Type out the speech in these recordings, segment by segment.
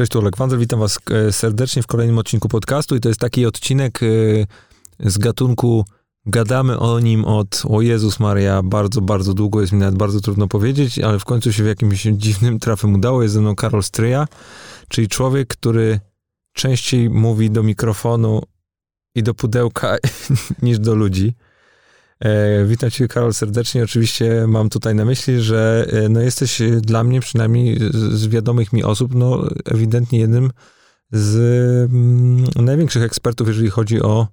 Cześć, tu Olek Wandel, witam was e, serdecznie w kolejnym odcinku podcastu i to jest taki odcinek e, z gatunku gadamy o nim od, o Jezus Maria, bardzo, bardzo długo, jest mi nawet bardzo trudno powiedzieć, ale w końcu się w jakimś dziwnym trafem udało. Jest ze mną Karol Stryja, czyli człowiek, który częściej mówi do mikrofonu i do pudełka niż do ludzi. E, witam cię, Karol, serdecznie. Oczywiście mam tutaj na myśli, że e, no, jesteś dla mnie, przynajmniej z wiadomych mi osób, no, ewidentnie jednym z mm, największych ekspertów, jeżeli chodzi o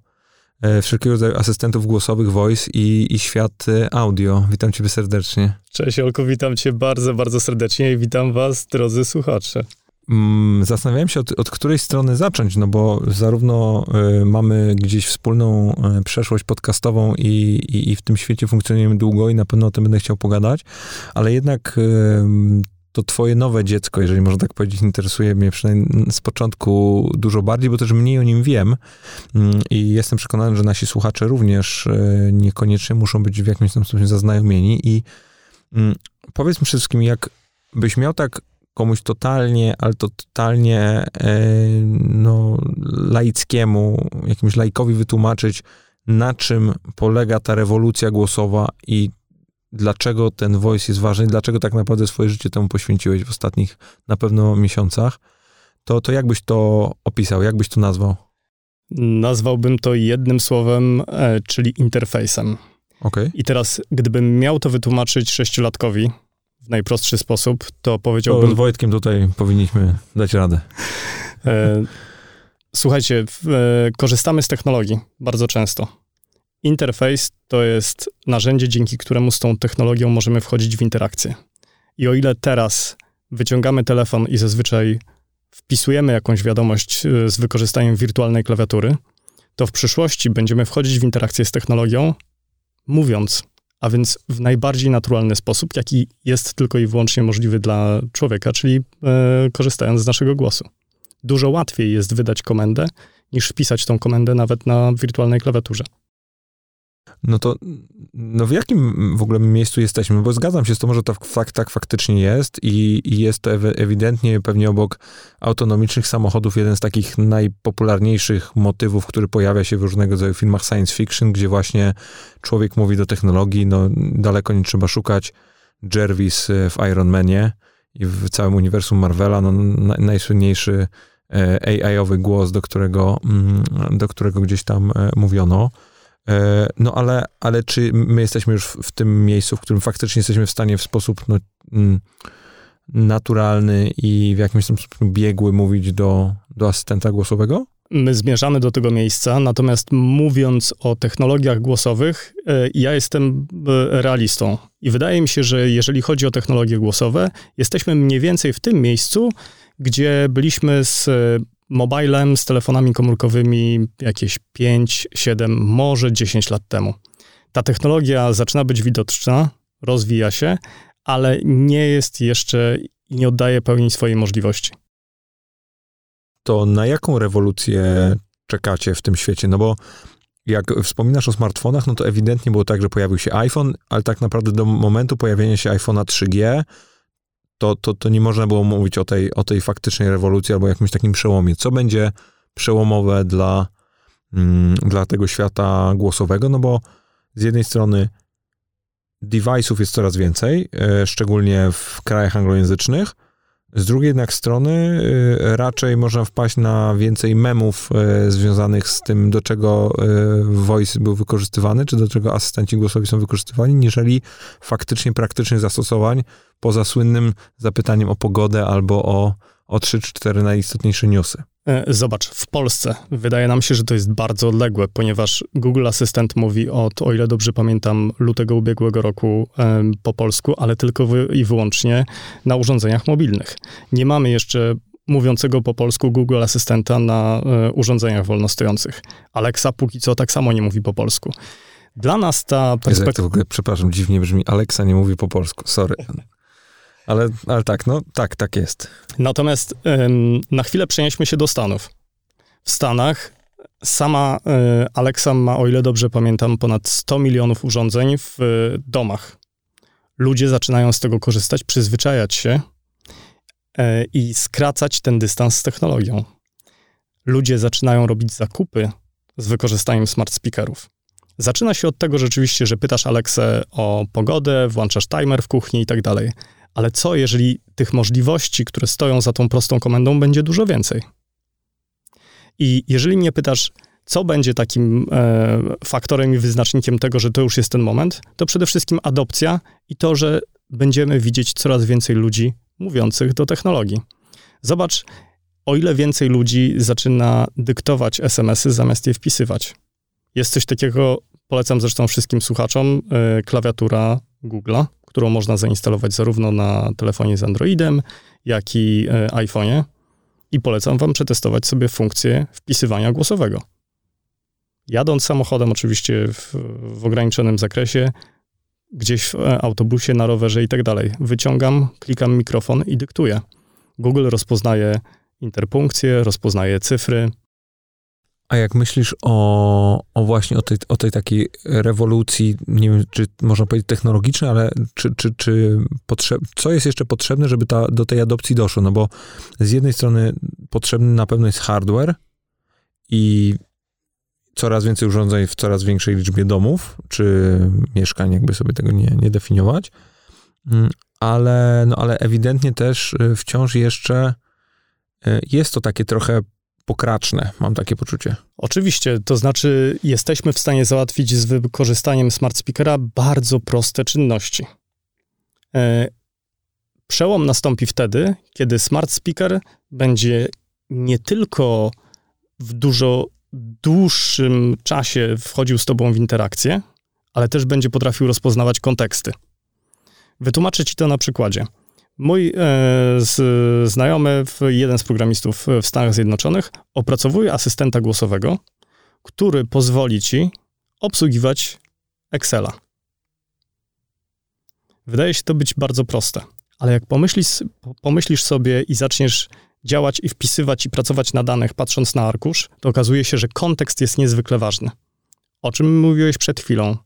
e, wszelkiego rodzaju asystentów głosowych, voice i, i świat e, audio. Witam cię serdecznie. Cześć, Olku, witam cię bardzo, bardzo serdecznie i witam was, drodzy słuchacze. Mm, zastanawiałem się, od, od której strony zacząć, no bo zarówno y, mamy gdzieś wspólną y, przeszłość podcastową i, i, i, w tym świecie funkcjonujemy długo i na pewno o tym będę chciał pogadać, ale jednak y, to twoje nowe dziecko, jeżeli można tak powiedzieć, interesuje mnie przynajmniej z początku dużo bardziej, bo też mniej o nim wiem mm, i jestem przekonany, że nasi słuchacze również niekoniecznie muszą być w jakimś tam stopniu zaznajomieni i mm, powiedz mi wszystkim, jak byś miał tak komuś totalnie, ale to totalnie e, no, laickiemu, jakimś laikowi wytłumaczyć, na czym polega ta rewolucja głosowa i dlaczego ten voice jest ważny, dlaczego tak naprawdę swoje życie temu poświęciłeś w ostatnich na pewno miesiącach, to, to jak byś to opisał, jak byś to nazwał? Nazwałbym to jednym słowem, e, czyli interfejsem. Okay. I teraz, gdybym miał to wytłumaczyć sześciolatkowi, w najprostszy sposób, to powiedziałbym... z Wojtkiem tutaj powinniśmy dać radę. E, słuchajcie, e, korzystamy z technologii bardzo często. Interfejs to jest narzędzie, dzięki któremu z tą technologią możemy wchodzić w interakcję. I o ile teraz wyciągamy telefon i zazwyczaj wpisujemy jakąś wiadomość e, z wykorzystaniem wirtualnej klawiatury, to w przyszłości będziemy wchodzić w interakcję z technologią, mówiąc a więc w najbardziej naturalny sposób, jaki jest tylko i wyłącznie możliwy dla człowieka, czyli e, korzystając z naszego głosu. Dużo łatwiej jest wydać komendę, niż wpisać tą komendę nawet na wirtualnej klawiaturze. No to no w jakim w ogóle miejscu jesteśmy? Bo zgadzam się z tym, że to fakt, tak faktycznie jest i, i jest to ewidentnie pewnie obok autonomicznych samochodów jeden z takich najpopularniejszych motywów, który pojawia się w różnego rodzaju filmach science fiction, gdzie właśnie człowiek mówi do technologii, no daleko nie trzeba szukać. Jervis w Iron Manie i w całym uniwersum Marvela, no najsłynniejszy e, AI-owy głos, do którego, mm, do którego gdzieś tam e, mówiono. E, no ale, ale czy my jesteśmy już w, tym miejscu, w którym faktycznie jesteśmy w stanie w sposób no, mm, naturalny i w jakimś tam biegły mówić do, do asystenta głosowego? My zmierzamy do tego miejsca, natomiast mówiąc o technologiach głosowych, e, ja jestem e, realistą. I wydaje mi się, że jeżeli chodzi o technologie głosowe, jesteśmy mniej więcej w tym miejscu, gdzie byliśmy z mobilem, z telefonami komórkowymi jakieś 5, 7, może 10 lat temu. Ta technologia zaczyna być widoczna, rozwija się, ale nie jest jeszcze i nie oddaje pełni swojej możliwości. To na jaką rewolucję czekacie w tym świecie? No bo jak wspominasz o smartfonach, no to ewidentnie było tak, że pojawił się iPhone, ale tak naprawdę do momentu pojawienia się iPhone'a 3G to, to, to nie można było mówić o tej, o tej faktycznej rewolucji albo jakimś takim przełomie. Co będzie przełomowe dla, mm, dla tego świata głosowego? No bo z jednej strony device'ów jest coraz więcej, e, szczególnie w krajach anglojęzycznych, z drugiej jednak strony y, raczej można wpaść na więcej memów y, związanych z tym, do czego y, voice był wykorzystywany, czy do czego asystenci głosowi są wykorzystywani, niżeli faktycznie praktycznych zastosowań poza słynnym zapytaniem o pogodę albo o, o 3 czy 4 najistotniejsze newsy. E, zobacz, w Polsce wydaje nam się, że to jest bardzo odległe, ponieważ Google Assistant mówi od, o ile dobrze pamiętam, lutego ubiegłego roku po polsku, ale tylko wy, i wyłącznie na urządzeniach mobilnych. Nie mamy jeszcze mówiącego po polsku Google Asystenta na e, urządzeniach wolnostojących. Alexa póki co tak samo nie mówi po polsku. Dla nas ta perspektywa... Przepraszam, dziwnie brzmi. Alexa nie mówi po polsku, sorry. Ale, ale tak, no tak, tak jest. Natomiast ym, na chwilę przenieśmy się do Stanów. W Stanach sama y, Alexa ma, o ile dobrze pamiętam, ponad 100 milionów urządzeń w y, domach. Ludzie zaczynają z tego korzystać, przyzwyczajać się. e, i skracać ten dystans z technologią. Ludzie zaczynają robić zakupy z wykorzystaniem smart speakerów. Zaczyna się od tego rzeczywiście, że pytasz Aleksę o pogodę, włączasz timer w kuchni i tak dalej. Ale co, jeżeli tych możliwości, które stoją za tą prostą komendą, będzie dużo więcej? I jeżeli mnie pytasz, co będzie takim e, faktorem i wyznacznikiem tego, że to już jest ten moment, to przede wszystkim adopcja i to, że będziemy widzieć coraz więcej ludzi mówiących do technologii. Zobacz, o ile więcej ludzi zaczyna dyktować SMS-y zamiast je wpisywać. Jest coś takiego, polecam zresztą wszystkim słuchaczom, e, klawiatura Google'a, którą można zainstalować zarówno na telefonie z Androidem, jak i e, iPhone'ie. I polecam wam przetestować sobie funkcję wpisywania głosowego. Jadąc samochodem, oczywiście w, w ograniczonym zakresie, gdzieś w e, autobusie, na rowerze i tak dalej, wyciągam, klikam mikrofon i dyktuję. Google rozpoznaje interpunkcje, rozpoznaje cyfry. A jak myślisz o, o właśnie o tej, o tej takiej rewolucji, nie wiem, czy można powiedzieć technologicznej, ale czy, czy, czy potrzeb, co jest jeszcze potrzebne, żeby ta, do tej adopcji doszło? No bo z jednej strony potrzebny na pewno jest hardware i coraz więcej urządzeń w coraz większej liczbie domów, czy mieszkań, jakby sobie tego nie, nie definiować. Mm, ale, no, ale ewidentnie też y, wciąż jeszcze y, jest to takie trochę pokraczne, mam takie poczucie. Oczywiście, to znaczy jesteśmy w stanie załatwić z wykorzystaniem smart speakera bardzo proste czynności. E, przełom nastąpi wtedy, kiedy smart speaker będzie nie tylko w dużo dłuższym czasie wchodził z tobą w interakcję, ale też będzie potrafił rozpoznawać konteksty. Wytłumaczę ci to na przykładzie. Mój e, z, znajomy, jeden z programistów w Stanach Zjednoczonych, opracowuje asystenta głosowego, który pozwoli ci obsługiwać Excela. Wydaje się to być bardzo proste, ale jak pomyślisz, pomyślisz sobie i zaczniesz działać i wpisywać i pracować na danych, patrząc na arkusz, to okazuje się, że kontekst jest niezwykle ważny. O czym mówiłeś przed chwilą?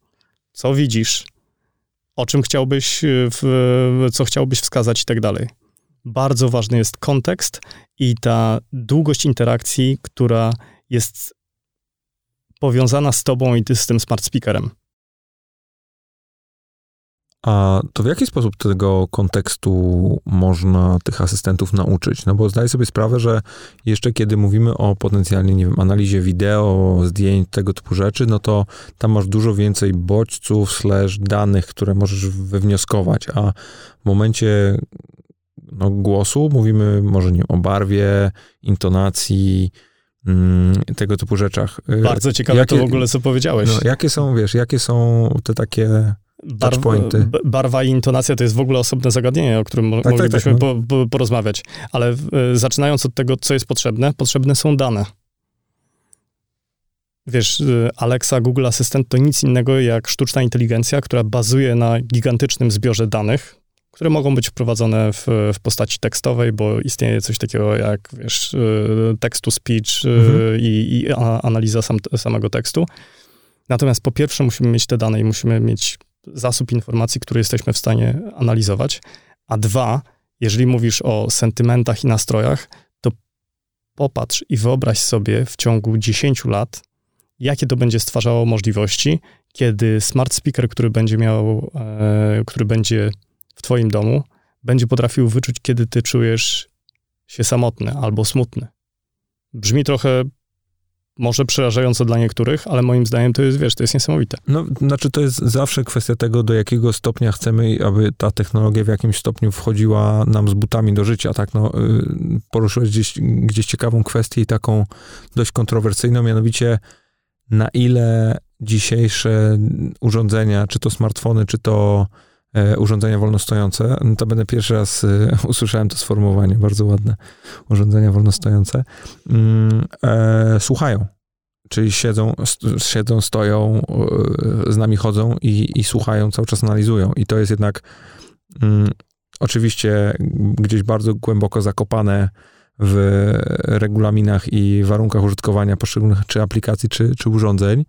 Co widzisz? O czym chciałbyś, e, w, co chciałbyś wskazać i tak dalej. Bardzo ważny jest kontekst i ta długość interakcji, która jest powiązana z tobą i z tym smart speakerem. A to w jaki sposób tego kontekstu można tych asystentów nauczyć? No bo zdaję sobie sprawę, że jeszcze kiedy mówimy o potencjalnie, nie wiem, analizie wideo, zdjęć, tego typu rzeczy, no to tam masz dużo więcej bodźców, slash danych, które możesz wywnioskować, a w momencie no, głosu mówimy może nie o barwie, intonacji, mm, tego typu rzeczach. Bardzo ciekawe jakie, to w ogóle, co powiedziałeś. No, jakie są, wiesz, jakie są te takie touchpointy. barwa i intonacja to jest w ogóle osobne zagadnienie, o którym tak, moglibyśmy tak, tak, no. po, porozmawiać. Ale y, zaczynając od tego, co jest potrzebne, potrzebne są dane. Wiesz, y, Alexa, Google Assistant to nic innego jak sztuczna inteligencja, która bazuje na gigantycznym zbiorze danych, które mogą być wprowadzone w, w postaci tekstowej, bo istnieje coś takiego jak, wiesz, y, text-to-speech mhm. i, i analiza sam, samego tekstu. Natomiast po pierwsze musimy mieć te dane i musimy mieć zasób informacji, który jesteśmy w stanie analizować. A dwa, jeżeli mówisz o sentymentach i nastrojach, to popatrz i wyobraź sobie w ciągu 10 lat, jakie to będzie stwarzało możliwości, kiedy smart speaker, który będzie miał, e, który będzie w twoim domu, będzie potrafił wyczuć, kiedy ty czujesz się samotny albo smutny. Brzmi trochę może przerażająco dla niektórych, ale moim zdaniem to jest, wiesz, to jest niesamowite. No, znaczy to jest zawsze kwestia tego, do jakiego stopnia chcemy, aby ta technologia w jakimś stopniu wchodziła nam z butami do życia, tak, no, y, poruszyłeś gdzieś, gdzieś ciekawą kwestię i taką dość kontrowersyjną, mianowicie na ile dzisiejsze urządzenia, czy to smartfony, czy to urządzenia wolnostojące, no to będę pierwszy raz e, usłyszałem to sformułowanie, bardzo ładne, urządzenia wolnostojące, mm, e, słuchają. Czyli siedzą, siedzą, stoją, z nami chodzą i, i słuchają, cały czas analizują. I to jest jednak mm, oczywiście gdzieś bardzo głęboko zakopane w regulaminach i warunkach użytkowania poszczególnych czy aplikacji, czy, czy urządzeń.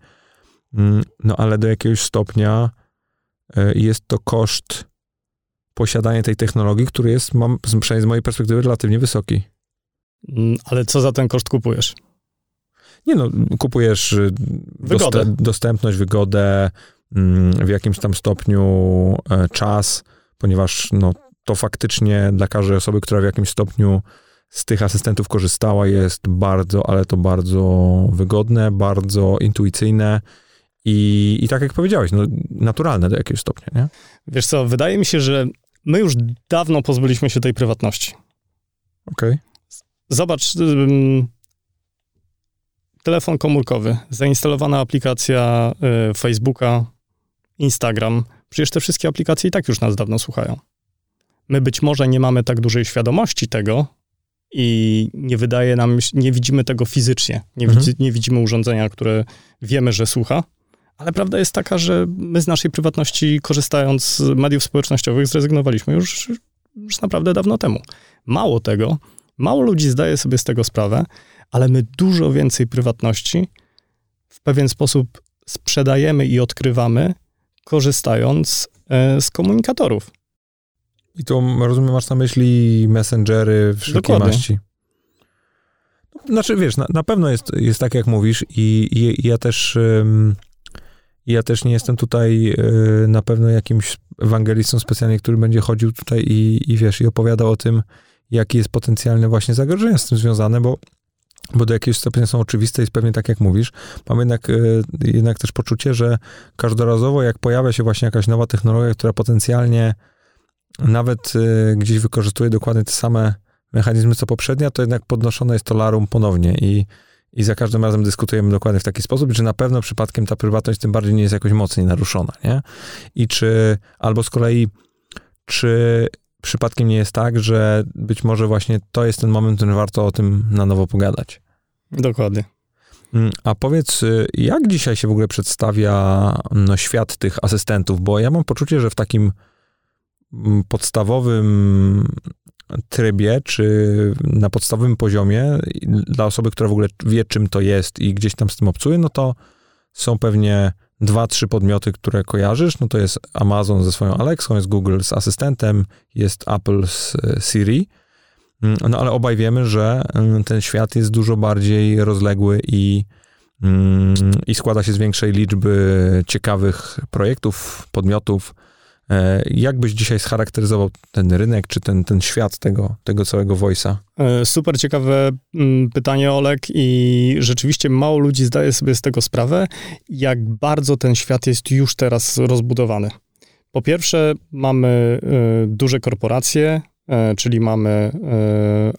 Mm, no ale do jakiegoś stopnia E, jest to koszt posiadanie tej technologii, który jest, mam, przynajmniej z mojej perspektywy, relatywnie wysoki. Mm, ale co za ten koszt kupujesz? Nie no, kupujesz y, Wygodę. dostępność, wygodę, mm, w jakimś tam stopniu e, czas, ponieważ no, to faktycznie dla każdej osoby, która w jakimś stopniu z tych asystentów korzystała, jest bardzo, ale to bardzo wygodne, bardzo intuicyjne i, i tak jak powiedziałeś, no, naturalne do jakiegoś stopnia, nie? Wiesz co, wydaje mi się, że my już dawno pozbyliśmy się tej prywatności. Okej. Okay. Zobacz, um, telefon komórkowy, zainstalowana aplikacja y, Facebooka, Instagram. Przecież te wszystkie aplikacje i tak już nas dawno słuchają. My być może nie mamy tak dużej świadomości tego i nie wydaje nam, nie widzimy tego fizycznie. Nie, mhm. widzi, nie widzimy urządzenia, które wiemy, że słucha, ale prawda jest taka, że my z naszej prywatności, korzystając z mediów społecznościowych, zrezygnowaliśmy już, już naprawdę dawno temu. Mało tego, mało ludzi zdaje sobie z tego sprawę, ale my dużo więcej prywatności w pewien sposób sprzedajemy i odkrywamy, korzystając e, z komunikatorów. I to, rozumiem, masz na myśli messengery wszelkiej Dokładnie. maści. Znaczy, wiesz, na, na, pewno jest, jest tak, jak mówisz i, i, ja też... ja też nie jestem tutaj y, na pewno jakimś ewangelistą specjalnie, który będzie chodził tutaj i, i wiesz, i opowiadał o tym, jakie jest potencjalne właśnie zagrożenia z tym związane, bo bo do jakiegoś stopnia są oczywiste i pewnie tak jak mówisz, mam jednak, e, jednak też poczucie, że każdorazowo jak pojawia się właśnie jakaś nowa technologia, która potencjalnie nawet e, gdzieś wykorzystuje dokładnie te same mechanizmy co poprzednia, to jednak podnoszone jest to larum ponownie i, i za każdym razem dyskutujemy dokładnie w taki sposób, że na pewno przypadkiem ta prywatność tym bardziej nie jest jakoś mocniej naruszona, nie? I czy, albo z kolei, czy przypadkiem nie jest tak, że być może właśnie to jest ten moment, w którym warto o tym na nowo pogadać. Dokładnie. Mm, a powiedz, y, jak dzisiaj się w ogóle przedstawia no, świat tych asystentów? Bo ja mam poczucie, że w takim mm, podstawowym trybie, czy na podstawowym poziomie, dla osoby, która w ogóle wie, czym to jest i gdzieś tam z tym obcuje, no to są pewnie dwa, trzy podmioty, które kojarzysz, no to jest Amazon ze swoją Alexą, jest Google z asystentem, jest Apple z e, Siri. Mm, no ale obaj wiemy, że mm, ten świat jest dużo bardziej rozległy i, mm, i składa się z większej liczby ciekawych projektów, podmiotów, jak byś dzisiaj scharakteryzował ten rynek, czy ten, ten świat tego, tego całego voice'a? E, super ciekawe mm, pytanie, Olek, i rzeczywiście mało ludzi zdaje sobie z tego sprawę, jak bardzo ten świat jest już teraz rozbudowany. Po pierwsze, mamy e, duże korporacje, czyli mamy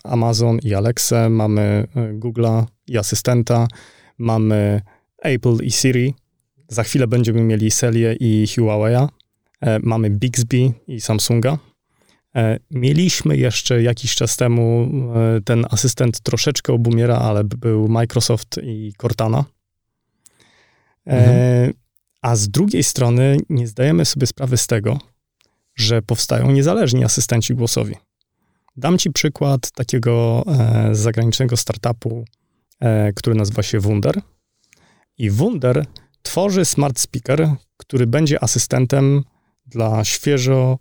Amazon i Alexa, mamy Google'a i asystenta, mamy Apple i Siri. Za chwilę będziemy mieli Celię i Huawei'a. E, mamy Bixby i Samsunga. E, mieliśmy jeszcze jakiś czas temu e, ten asystent troszeczkę obumiera, ale był Microsoft i Cortana. Mhm. A z drugiej strony nie zdajemy sobie sprawy z tego, że powstają niezależni asystenci głosowi. Dam ci przykład takiego zagranicznego startupu, który nazywa się Wunder. I Wunder tworzy smart speaker, który będzie asystentem dla świeżo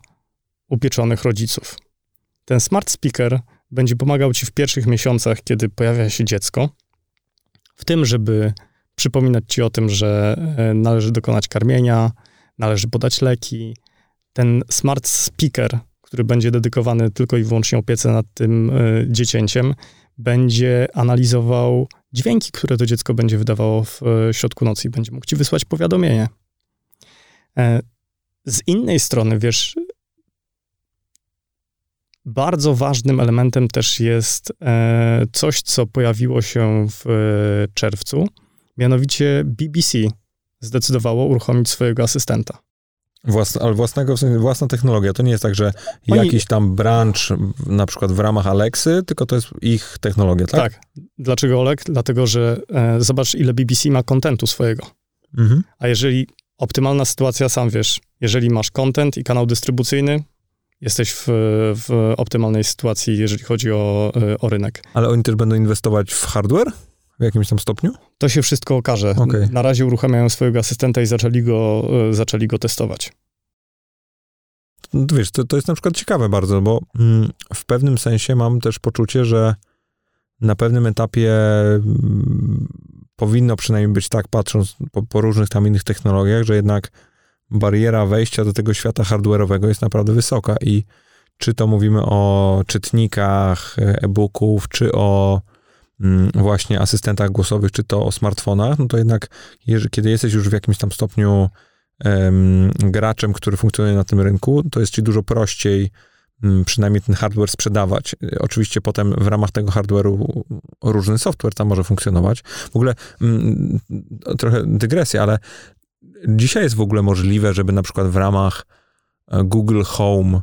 upieczonych rodziców. Ten smart speaker będzie pomagał ci w pierwszych miesiącach, kiedy pojawia się dziecko, w tym, żeby przypominać ci o tym, że e, należy dokonać karmienia, należy podać leki. Ten smart speaker, który będzie dedykowany tylko i wyłącznie opiece nad tym y, dziecięciem, będzie analizował dźwięki, które to dziecko będzie wydawało w y, środku nocy i będzie mógł ci wysłać powiadomienie. Z innej strony, wiesz, bardzo ważnym elementem też jest e, coś, co pojawiło się w e, czerwcu, mianowicie BBC zdecydowało uruchomić swojego asystenta. Własne, ale własnego, w sensie własna technologia. To nie jest tak, że Oni... jakiś tam branch, na przykład w ramach Alexy, tylko to jest ich technologia, tak? Tak. Dlaczego Olek? Dlatego, że e, zobacz, ile BBC ma kontentu swojego. Mhm. A jeżeli optymalna sytuacja, sam wiesz, jeżeli masz content i kanał dystrybucyjny, jesteś w, w optymalnej sytuacji, jeżeli chodzi o, o rynek. Ale oni też będą inwestować w hardware? W jakimś tam stopniu? To się wszystko okaże. Okay. Na razie uruchamiają swojego asystenta i zaczęli go, zaczęli go testować. wiesz, to, to jest na przykład ciekawe bardzo, bo mm, w pewnym sensie mam też poczucie, że na pewnym etapie mm, powinno przynajmniej być tak, patrząc po, po, różnych tam innych technologiach, że jednak bariera wejścia do tego świata hardware'owego jest naprawdę wysoka i czy to mówimy o czytnikach e-booków, czy o mm, właśnie asystentach głosowych, czy to o smartfonach, no to jednak kiedy jesteś już w jakimś tam stopniu graczem, który funkcjonuje na tym rynku, to jest ci dużo prościej przynajmniej ten hardware sprzedawać. Oczywiście potem w ramach tego hardware'u różny software tam może funkcjonować. W ogóle mm, trochę dygresja, ale dzisiaj jest w ogóle możliwe, żeby na przykład w ramach e, Google Home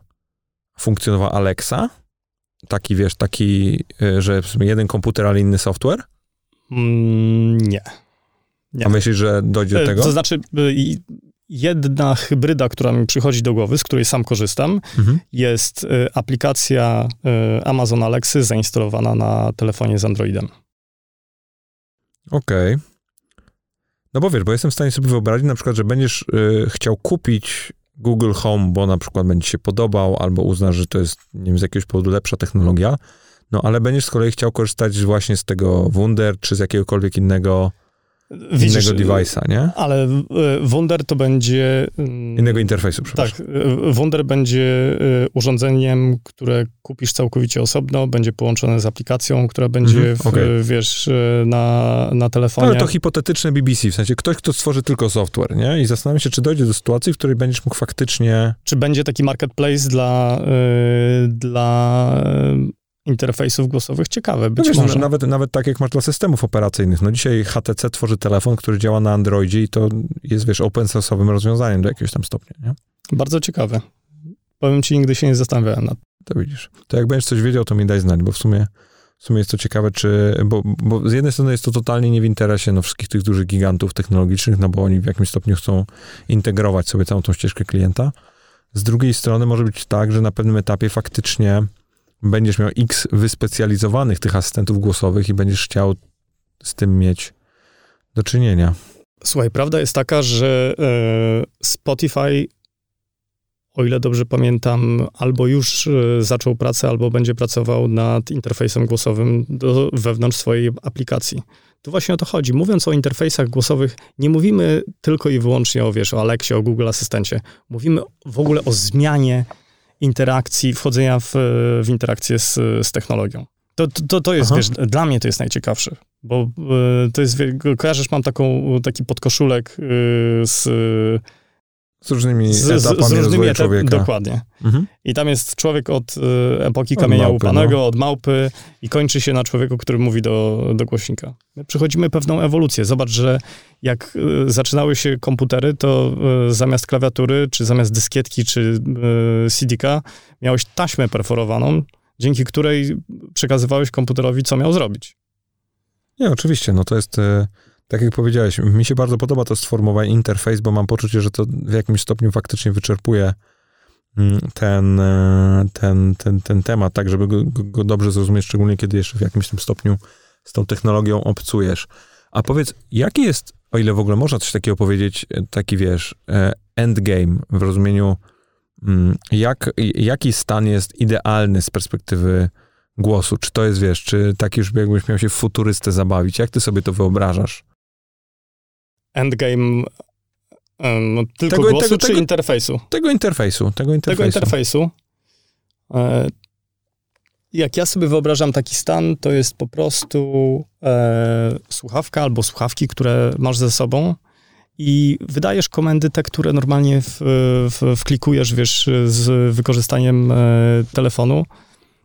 funkcjonował Alexa? Taki, wiesz, taki, e, że jeden komputer, ale inny software? Mm, nie. nie. A myślisz, że dojdzie do e, tego? To znaczy, jedna hybryda, która mi przychodzi do głowy, z której sam korzystam, mhm. jest aplikacja Amazon Alexy zainstalowana na telefonie z Androidem. Okej. Okay. No bo wiesz, bo jestem w stanie sobie wyobrazić na przykład, że będziesz y, chciał kupić Google Home, bo na przykład będzie się podobał, albo uznasz, że to jest, nie wiem, z jakiegoś powodu lepsza technologia, no ale będziesz z kolei chciał korzystać właśnie z tego Wunder, czy z jakiegokolwiek innego Widzisz, innego device'a, nie? Ale e, Wunder to będzie... Mm, innego interfejsu, przepraszam. Tak, e, Wunder będzie urządzeniem, które kupisz całkowicie osobno, będzie połączone z aplikacją, która będzie, mhm, w, okay. wiesz, na, na telefonie. Ale to hipotetyczne BBC, w sensie ktoś, kto stworzy tylko software, nie? I zastanawiam się, czy dojdzie do sytuacji, w której będziesz mógł faktycznie... Czy będzie taki marketplace dla, dla interfejsów głosowych ciekawe. Być no wiesz, może. Nawet, nawet tak jak masz dla systemów operacyjnych. No dzisiaj HTC tworzy telefon, który działa na Androidzie i to jest, wiesz, open source'owym rozwiązaniem do jakiegoś tam stopnia, nie? Bardzo ciekawe. Powiem ci, nigdy się nie zastanawiałem nad To widzisz. To jak będziesz coś wiedział, to mi daj znać, bo w sumie, w sumie jest to ciekawe, czy... Bo, bo z jednej strony jest to totalnie nie w interesie no, wszystkich tych dużych gigantów technologicznych, no bo oni w jakimś stopniu chcą integrować sobie całą tą ścieżkę klienta. Z drugiej strony może być tak, że na pewnym etapie faktycznie będziesz miał x wyspecjalizowanych tych asystentów głosowych i będziesz chciał z tym mieć do czynienia. Słuchaj, prawda jest taka, że e, Spotify, o ile dobrze pamiętam, albo już e, zaczął pracę, albo będzie pracował nad interfejsem głosowym do, wewnątrz swojej aplikacji. Tu właśnie o to chodzi. Mówiąc o interfejsach głosowych, nie mówimy tylko i wyłącznie o, wiesz, o Alexie, o Google Asystencie. Mówimy w ogóle o zmianie interakcji, wchodzenia w, w interakcję z, z technologią. To, to, to jest, Aha. wiesz, dla mnie to jest najciekawsze, bo y, to jest, kojarzysz, mam taką, taki podkoszulek y, z z różnymi z, etapami z różnymi etap, człowieka. Dokładnie. Mhm. I tam jest człowiek od y, epoki kamienia małpy, łupanego, no. od małpy i kończy się na człowieku, który mówi do, do głośnika. My przechodzimy pewną ewolucję. Zobacz, że jak y, zaczynały się komputery, to y, zamiast klawiatury, czy zamiast dyskietki, czy CD-ka, miałeś taśmę perforowaną, dzięki której przekazywałeś komputerowi, co miał zrobić. Nie, oczywiście, no to jest tak jak powiedziałeś, mi się bardzo podoba to sformułowanie interfejs, bo mam poczucie, że to w jakimś stopniu faktycznie wyczerpuje mm, ten, e, ten, ten, ten temat, tak żeby go, go dobrze zrozumieć, szczególnie kiedy jeszcze w jakimś tym stopniu z tą technologią obcujesz. A powiedz, jaki jest, o ile w ogóle można coś takiego powiedzieć, e, taki wiesz, e, endgame w rozumieniu, mm, jak, jaki stan jest idealny z perspektywy głosu? Czy to jest, wiesz, czy tak już jakbyś miał się w futurystę zabawić? Jak ty sobie to wyobrażasz? Endgame um, tylko tego, głosu tego, czy tego, interfejsu? Tego interfejsu. Tego interfejsu. Tego interfejsu. E, jak ja sobie wyobrażam taki stan, to jest po prostu e, słuchawka albo słuchawki, które masz ze sobą i wydajesz komendy te, które normalnie w, w, wklikujesz, wiesz, z wykorzystaniem e, telefonu,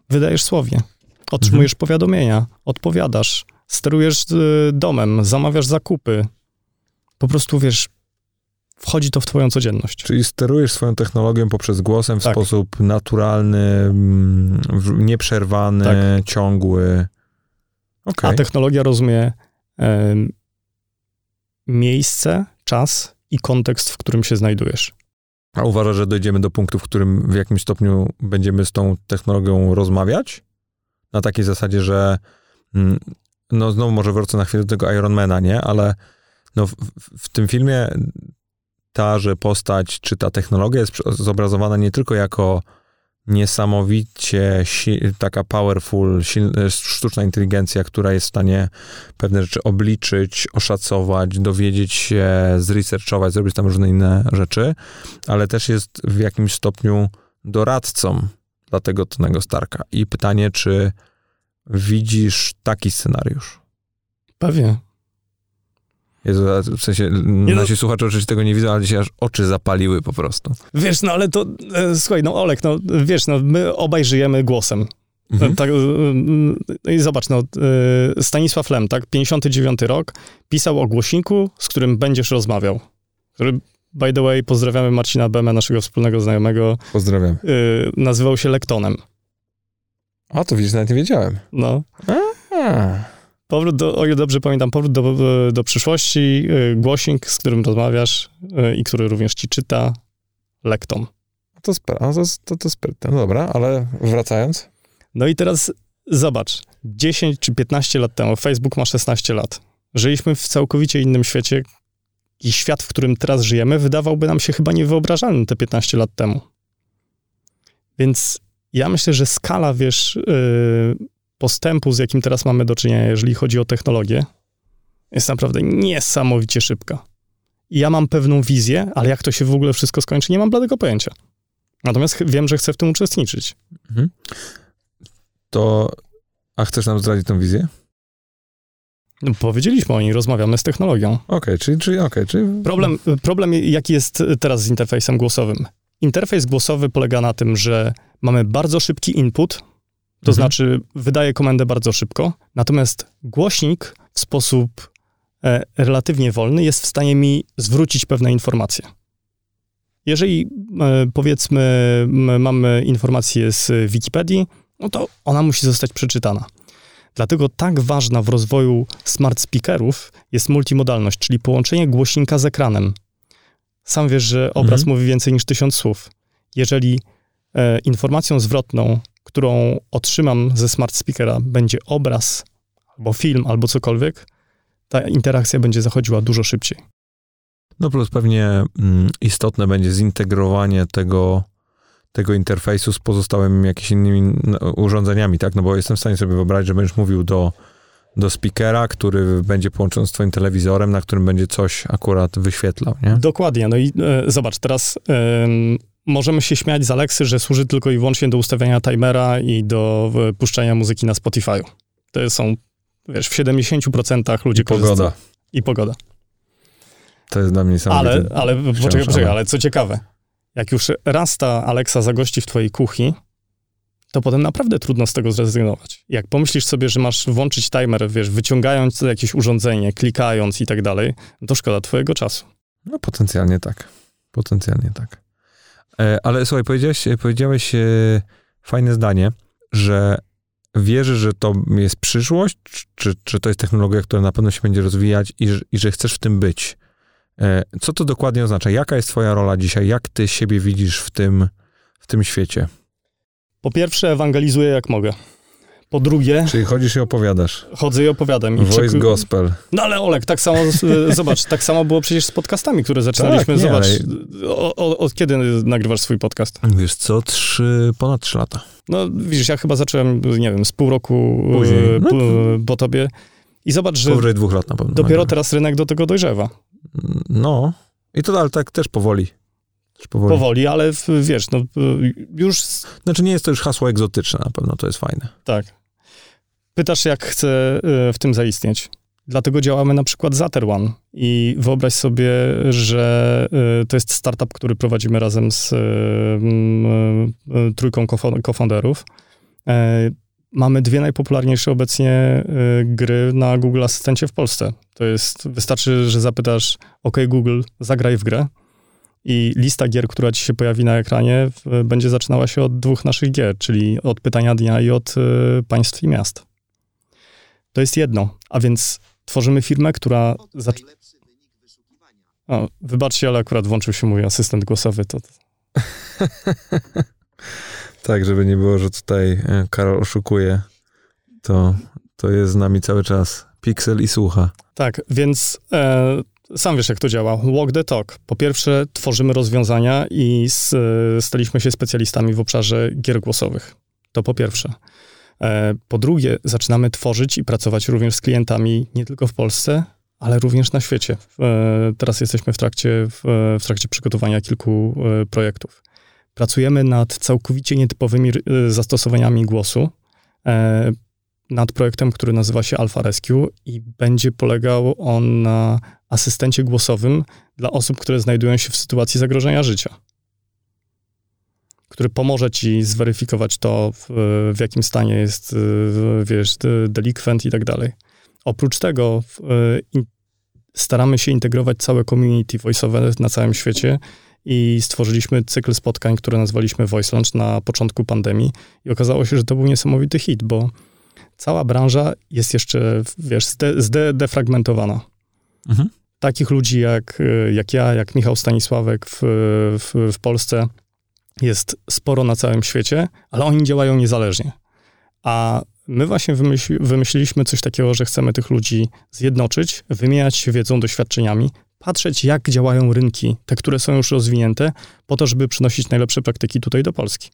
wydajesz słowie. Otrzymujesz mhm. powiadomienia, odpowiadasz, sterujesz e, domem, zamawiasz zakupy, po prostu, wiesz, wchodzi to w twoją codzienność. Czyli sterujesz swoją technologią poprzez głosem w tak. sposób naturalny, mm, nieprzerwany, tak. ciągły. Okay. A technologia rozumie e, miejsce, czas i kontekst, w którym się znajdujesz. A uważasz, że dojdziemy do punktu, w którym w jakimś stopniu będziemy z tą technologią rozmawiać? Na takiej zasadzie, że mm, no znowu może wrócę na chwilę do tego Ironmana, nie? Ale no w, w tym filmie ta, że postać, czy ta technologia jest zobrazowana nie tylko jako niesamowicie si taka powerful, silna, sztuczna inteligencja, która jest w stanie pewne rzeczy obliczyć, oszacować, dowiedzieć się, zresearchować, zrobić tam różne inne rzeczy, ale też jest w jakimś stopniu doradcą dla tego Tonego Starka. I pytanie, czy widzisz taki scenariusz? Pewnie. Jezu, w sensie nie nasi no. słuchacze oczywiście tego nie widzą, ale dzisiaj aż oczy zapaliły po prostu. Wiesz, no ale to, e, słuchaj, no Olek, no wiesz, no my obaj żyjemy głosem. Mhm. Tak, no i zobacz, no, e, Stanisław Lem, tak, 59 rok, pisał o głośniku, z którym będziesz rozmawiał. Który, by the way, pozdrawiamy Marcina Bemę, naszego wspólnego znajomego. Pozdrawiam. nazywał się Lektonem. A, to widzisz, nawet nie wiedziałem. No. A. Powrót do, o ile dobrze pamiętam, powrót do, do przyszłości, y, głosik, z którym rozmawiasz y, i który również ci czyta, lektom. To, to, to, to sprytne. No dobra, ale wracając. No i teraz zobacz, 10 czy 15 lat temu, Facebook ma 16 lat. Żyliśmy w całkowicie innym świecie i świat, w którym teraz żyjemy, wydawałby nam się chyba niewyobrażalny te 15 lat temu. Więc ja myślę, że skala, wiesz, yy, postępu, z jakim teraz mamy do czynienia, jeżeli chodzi o technologię, jest naprawdę niesamowicie szybka. I ja mam pewną wizję, ale jak to się w ogóle wszystko skończy, nie mam bladego pojęcia. Natomiast wiem, że chcę w tym uczestniczyć. Mhm. To, a chcesz nam zdradzić tę wizję? No, powiedzieliśmy o niej, rozmawiamy z technologią. Okej, okay, czyli, czyli, okay, czyli... Problem, problem, jaki jest teraz z interfejsem głosowym? Interfejs głosowy polega na tym, że mamy bardzo szybki input, to mhm. znaczy wydaje komendę bardzo szybko, natomiast głośnik w sposób e, relatywnie wolny jest w stanie mi zwrócić pewne informacje. Jeżeli e, powiedzmy mamy informację z Wikipedii, no to ona musi zostać przeczytana. Dlatego tak ważna w rozwoju smart speakerów jest multimodalność, czyli połączenie głośnika z ekranem. Sam wiesz, że obraz mhm. mówi więcej niż tysiąc słów. Jeżeli informacją zwrotną którą otrzymam ze smart speakera, będzie obraz, albo film, albo cokolwiek, ta interakcja będzie zachodziła dużo szybciej. No plus pewnie mm, istotne będzie zintegrowanie tego, tego interfejsu z pozostałymi jakimiś innymi no, urządzeniami, tak? No bo jestem w stanie sobie wyobrazić, że będziesz mówił do, do speakera, który będzie połączony z twoim telewizorem, na którym będzie coś akurat wyświetlał, nie? Dokładnie. No i e, zobacz, teraz możemy się śmiać z Alexy, że służy tylko i wyłącznie do ustawiania timera i do puszczania muzyki na Spotify'u. To są, wiesz, w 70% ludzie I pogoda. I pogoda. To jest dla mnie Ale, ale poczekaj, poczekaj, ale co ciekawe, jak już raz ta Alexa zagości w twojej kuchni, to potem naprawdę trudno z tego zrezygnować. Jak pomyślisz sobie, że masz włączyć timer, wiesz, wyciągając jakieś urządzenie, klikając i tak dalej, to szkoda twojego czasu. No potencjalnie tak. Potencjalnie tak. E, ale słuchaj, powiedziałeś, powiedziałeś e, fajne zdanie, że wierzysz, że to jest przyszłość, czy, czy to jest technologia, która na pewno się będzie rozwijać i, i że chcesz w tym być. E, co to dokładnie oznacza? Jaka jest twoja rola dzisiaj? Jak ty siebie widzisz w tym, w tym świecie? Po pierwsze, ewangelizuję jak mogę. Po drugie... Czyli chodzisz i opowiadasz. Chodzę i opowiadam. I Voice gospel. No ale Olek, tak samo, zobacz, tak samo było przecież z podcastami, które zaczynaliśmy. Tak, nie, zobacz, ale... od kiedy nagrywasz swój podcast? Wiesz co, trzy, ponad trzy lata. No widzisz, ja chyba zacząłem, nie wiem, z pół roku Później. E, no po, po tobie. I zobacz, że Powyżej dwóch lat na pewno. Dopiero teraz rynek do tego dojrzewa. No. I to ale tak też powoli. Powoli. powoli. ale wiesz, no już... Znaczy nie jest to już hasło egzotyczne, na pewno to jest fajne. Tak. Pytasz, jak chcę y, w tym zaistnieć. Dlatego działamy na przykład Zater One i wyobraź sobie, że y, to jest startup, który prowadzimy razem z y, trójką cofounderów. E, mamy dwie najpopularniejsze obecnie gry na Google Asystencie w Polsce. To jest, wystarczy, że zapytasz, OK Google, zagraj w grę i lista gier, która ci się pojawi na ekranie, będzie zaczynała się od dwóch naszych gier, czyli od pytania dnia i od państw i miast. To jest jedno. A więc tworzymy firmę, która... Zac... O, wybaczcie, ale akurat włączył się mój asystent głosowy. To... tak, żeby nie było, że tutaj e, Karol oszukuje, to, to jest z nami cały czas Pixel i słucha. Tak, więc e, sam wiesz, jak to działa. Walk the talk. Po pierwsze, tworzymy rozwiązania i staliśmy się specjalistami w obszarze gier głosowych. To po pierwsze. E, po drugie, zaczynamy tworzyć i pracować również z klientami nie tylko w Polsce, ale również na świecie. E, teraz jesteśmy w trakcie, w trakcie przygotowania kilku e, projektów. Pracujemy nad całkowicie nietypowymi zastosowaniami głosu, nad projektem, który nazywa się Alpha Rescue i będzie polegał on na asystencie głosowym dla osób, które znajdują się w sytuacji zagrożenia życia który pomoże ci zweryfikować to, w, w jakim stanie jest, y, wiesz, delikwent i tak dalej. Oprócz tego in, staramy się integrować całe community voiceowe na całym świecie i stworzyliśmy cykl spotkań, które nazwaliśmy Voice Launch na początku pandemii i okazało się, że to był niesamowity hit, bo cała branża jest jeszcze, wiesz, zdefragmentowana. Mhm. Takich ludzi jak, jak ja, jak Michał Stanisławek w, w, w Polsce jest sporo na całym świecie, ale oni działają niezależnie. A my właśnie wymyśl, wymyśliliśmy coś takiego, że chcemy tych ludzi zjednoczyć, wymieniać się wiedzą, doświadczeniami, patrzeć, jak działają rynki, te, które są już rozwinięte, po to, żeby przynosić najlepsze praktyki tutaj do Polski.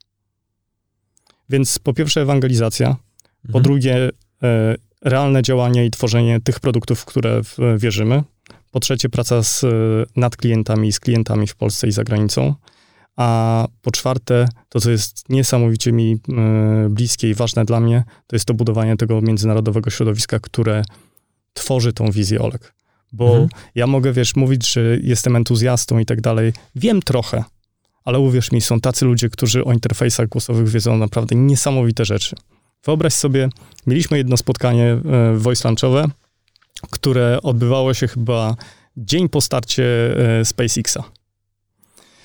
Więc po pierwsze ewangelizacja, mhm. po drugie e, realne działanie i tworzenie tych produktów, w które w, wierzymy, po trzecie praca z, nad klientami i z klientami w Polsce i za granicą, a po czwarte, to co jest niesamowicie mi e, bliskie i ważne dla mnie, to jest to budowanie tego międzynarodowego środowiska, które tworzy tą wizję Olek. Bo mhm. ja mogę, wiesz, mówić, że jestem entuzjastą i tak dalej. Wiem trochę, ale uwierz mi, są tacy ludzie, którzy o interfejsach głosowych wiedzą naprawdę niesamowite rzeczy. Wyobraź sobie, mieliśmy jedno spotkanie e, voice lunchowe, które odbywało się chyba dzień po starcie e, SpaceXa.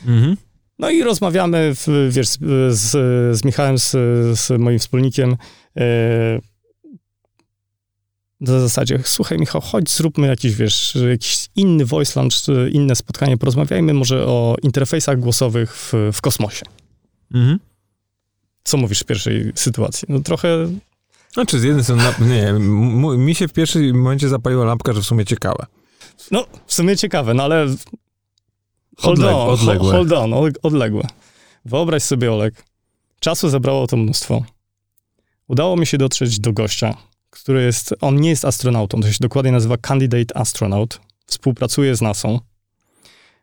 Mhm. No i rozmawiamy, w, wiesz, z, z Michałem, z, z moim wspólnikiem, na zasadzie, słuchaj Michał, chodź zróbmy jakiś, wiesz, jakiś inny voice launch, inne spotkanie, porozmawiajmy może o interfejsach głosowych w, w kosmosie. Mhm. Co mówisz w pierwszej sytuacji? No trochę... Znaczy z jednej strony, nie, mi się w pierwszym momencie zapaliła lampka, że w sumie ciekawe. No, w sumie ciekawe, no ale Hold Odleg, on, odległe. hold on, odległe. Wyobraź sobie, Olek, czasu zabrało to mnóstwo. Udało mi się dotrzeć do gościa, który jest, on nie jest astronautą, to się dokładnie nazywa Candidate Astronaut, współpracuje z NASA,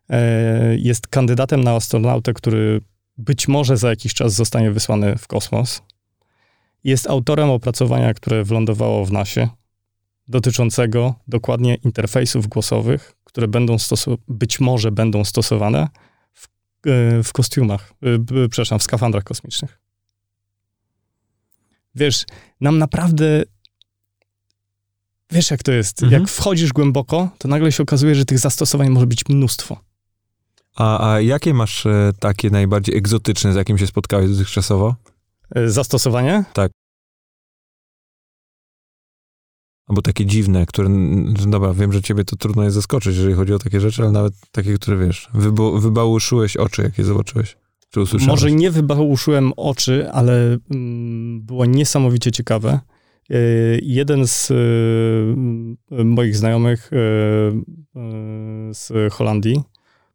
e, jest kandydatem na astronautę, który być może za jakiś czas zostanie wysłany w kosmos. Jest autorem opracowania, które wlądowało w NASie, dotyczącego dokładnie interfejsów głosowych, które będą być może będą stosowane w, e, w kostiumach, e, przepraszam, w skafandrach kosmicznych. Wiesz, nam naprawdę Wiesz, jak to jest? Mhm. Jak wchodzisz głęboko, to nagle się okazuje, że tych zastosowań może być mnóstwo. A, a jakie masz e, takie najbardziej egzotyczne, z jakim się spotkałeś dotychczasowo? Zastosowanie? Tak. Albo takie dziwne, które, dobra, wiem, że ciebie to trudno jest zaskoczyć, jeżeli chodzi o takie rzeczy, ale nawet takie, które, wiesz, wyba, wybałuszyłeś oczy, jak je zobaczyłeś, czy usłyszałeś. Może nie wybałuszyłem oczy, ale mm, było niesamowicie ciekawe. E, jeden z e, moich znajomych e, z Holandii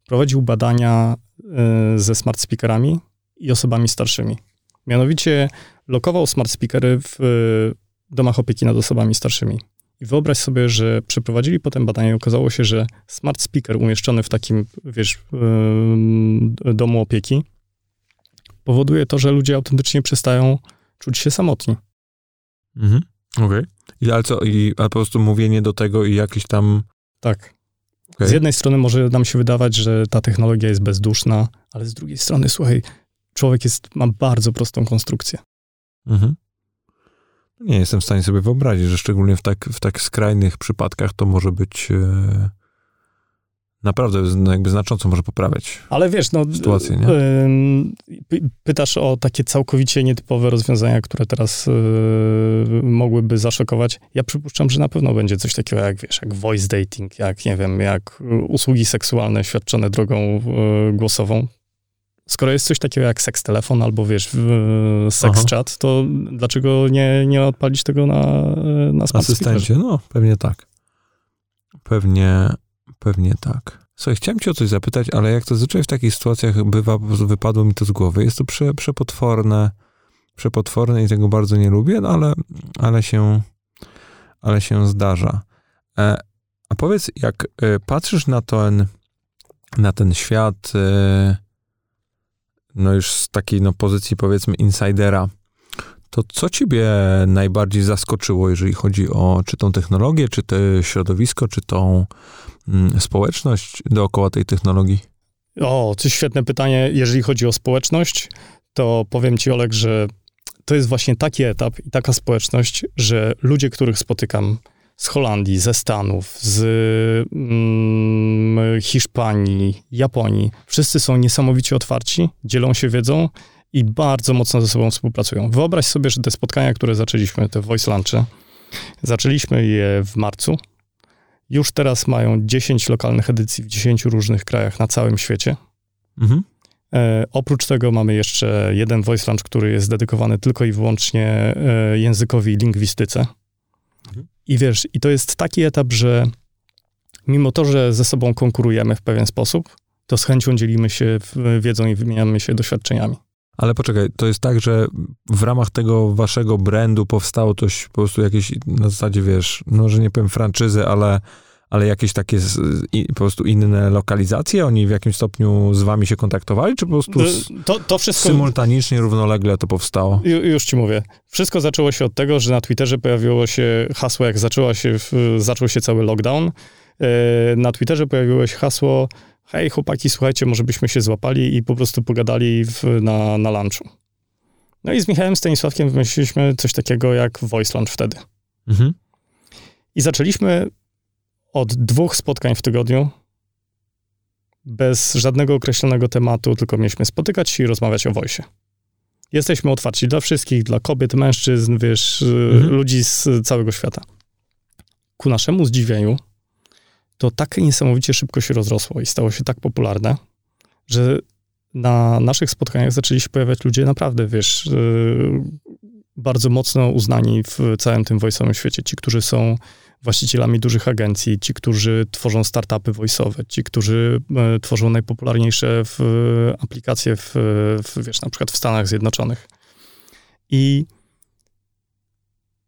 prowadził badania ze smart speakerami i osobami starszymi. Mianowicie lokował smart speakery w domach opieki nad osobami starszymi. I wyobraź sobie, że przeprowadzili potem badanie i okazało się, że smart speaker umieszczony w takim, wiesz, domu opieki powoduje to, że ludzie autentycznie przestają czuć się samotni. Mhm, okej. Okay. I ale co, i, a po prostu mówienie do tego i jakiś tam... Tak. Okay. Z jednej strony może nam się wydawać, że ta technologia jest bezduszna, ale z drugiej strony, słuchaj, człowiek jest, ma bardzo prostą konstrukcję. Mhm. Nie jestem w stanie sobie wyobrazić, że szczególnie w tak, w tak skrajnych przypadkach to może być e, naprawdę jakby znacząco może poprawiać Ale wiesz, no, sytuację, nie? pytasz o takie całkowicie nietypowe rozwiązania, które teraz e, mogłyby zaszokować. Ja przypuszczam, że na pewno będzie coś takiego jak, wiesz, jak voice dating, jak, nie wiem, jak usługi seksualne świadczone drogą e, głosową. Skoro jest coś takiego jak seks telefon albo wiesz, seks chat, to dlaczego nie, nie odpalić tego na, na Asystencie, no pewnie tak. Pewnie, Pewnie tak. Słuchaj, chciałem cię o coś zapytać, ale jak to zazwyczaj w takich sytuacjach bywa, wypadło mi to z głowy. Jest to prze, przepotworne, przepotworne i tego bardzo nie lubię, no ale, ale, się, ale się zdarza. E, a powiedz, jak e, patrzysz na ten, na ten świat, e, no już z takiej no, pozycji powiedzmy insidera, to co ciebie najbardziej zaskoczyło, jeżeli chodzi o czy tą technologię, czy to środowisko, czy tą mm, społeczność dookoła tej technologii? O, to świetne pytanie. Jeżeli chodzi o społeczność, to powiem ci, Olek, że to jest właśnie taki etap i taka społeczność, że ludzie, których spotykam z Holandii, ze Stanów, z mm, Hiszpanii, Japonii, wszyscy są niesamowicie otwarci, dzielą się wiedzą i bardzo mocno ze sobą współpracują. Wyobraź sobie, że te spotkania, które zaczęliśmy, te voice lunchy, zaczęliśmy je w marcu. Już teraz mają 10 lokalnych edycji w 10 różnych krajach na całym świecie. Mhm. E, oprócz tego mamy jeszcze jeden voice lunch, który jest dedykowany tylko i wyłącznie e, językowi i lingwistyce. Mhm. I wiesz, i to jest taki etap, że mimo to, że ze sobą konkurujemy w pewien sposób, to z chęcią dzielimy się wiedzą i wymieniamy się doświadczeniami. Ale poczekaj, to jest tak, że w ramach tego waszego brandu powstało coś po prostu jakieś, na zasadzie wiesz, no że nie powiem franczyzy, ale, ale jakieś takie po prostu inne lokalizacje? Oni w jakimś stopniu z wami się kontaktowali, czy po prostu to, to wszystko... symultanicznie, równolegle to powstało? Ju, już ci mówię. Wszystko zaczęło się od tego, że na Twitterze pojawiło się hasło, jak zaczęło się, zaczął się cały lockdown, e, na Twitterze pojawiło się hasło hej chłopaki, słuchajcie, może byśmy się złapali i po prostu pogadali w, na, na lunchu. No i z Michałem Stanisławkiem wymyśliliśmy coś takiego jak Voice Lunch wtedy. Mhm. I zaczęliśmy od dwóch spotkań w tygodniu, bez żadnego określonego tematu, tylko mieliśmy spotykać się i rozmawiać o voice. Jesteśmy otwarci dla wszystkich, dla kobiet, mężczyzn, wiesz, mhm. ludzi z całego świata. Ku naszemu zdziwieniu, to tak niesamowicie szybko się rozrosło i stało się tak popularne, że na naszych spotkaniach zaczęli się pojawiać ludzie naprawdę, wiesz, yy, bardzo mocno uznani w całym tym voice'owym świecie. Ci, którzy są właścicielami dużych agencji, ci, którzy tworzą startupy voice'owe, ci, którzy yy, tworzą najpopularniejsze w, aplikacje w, w, wiesz, na przykład w Stanach Zjednoczonych. I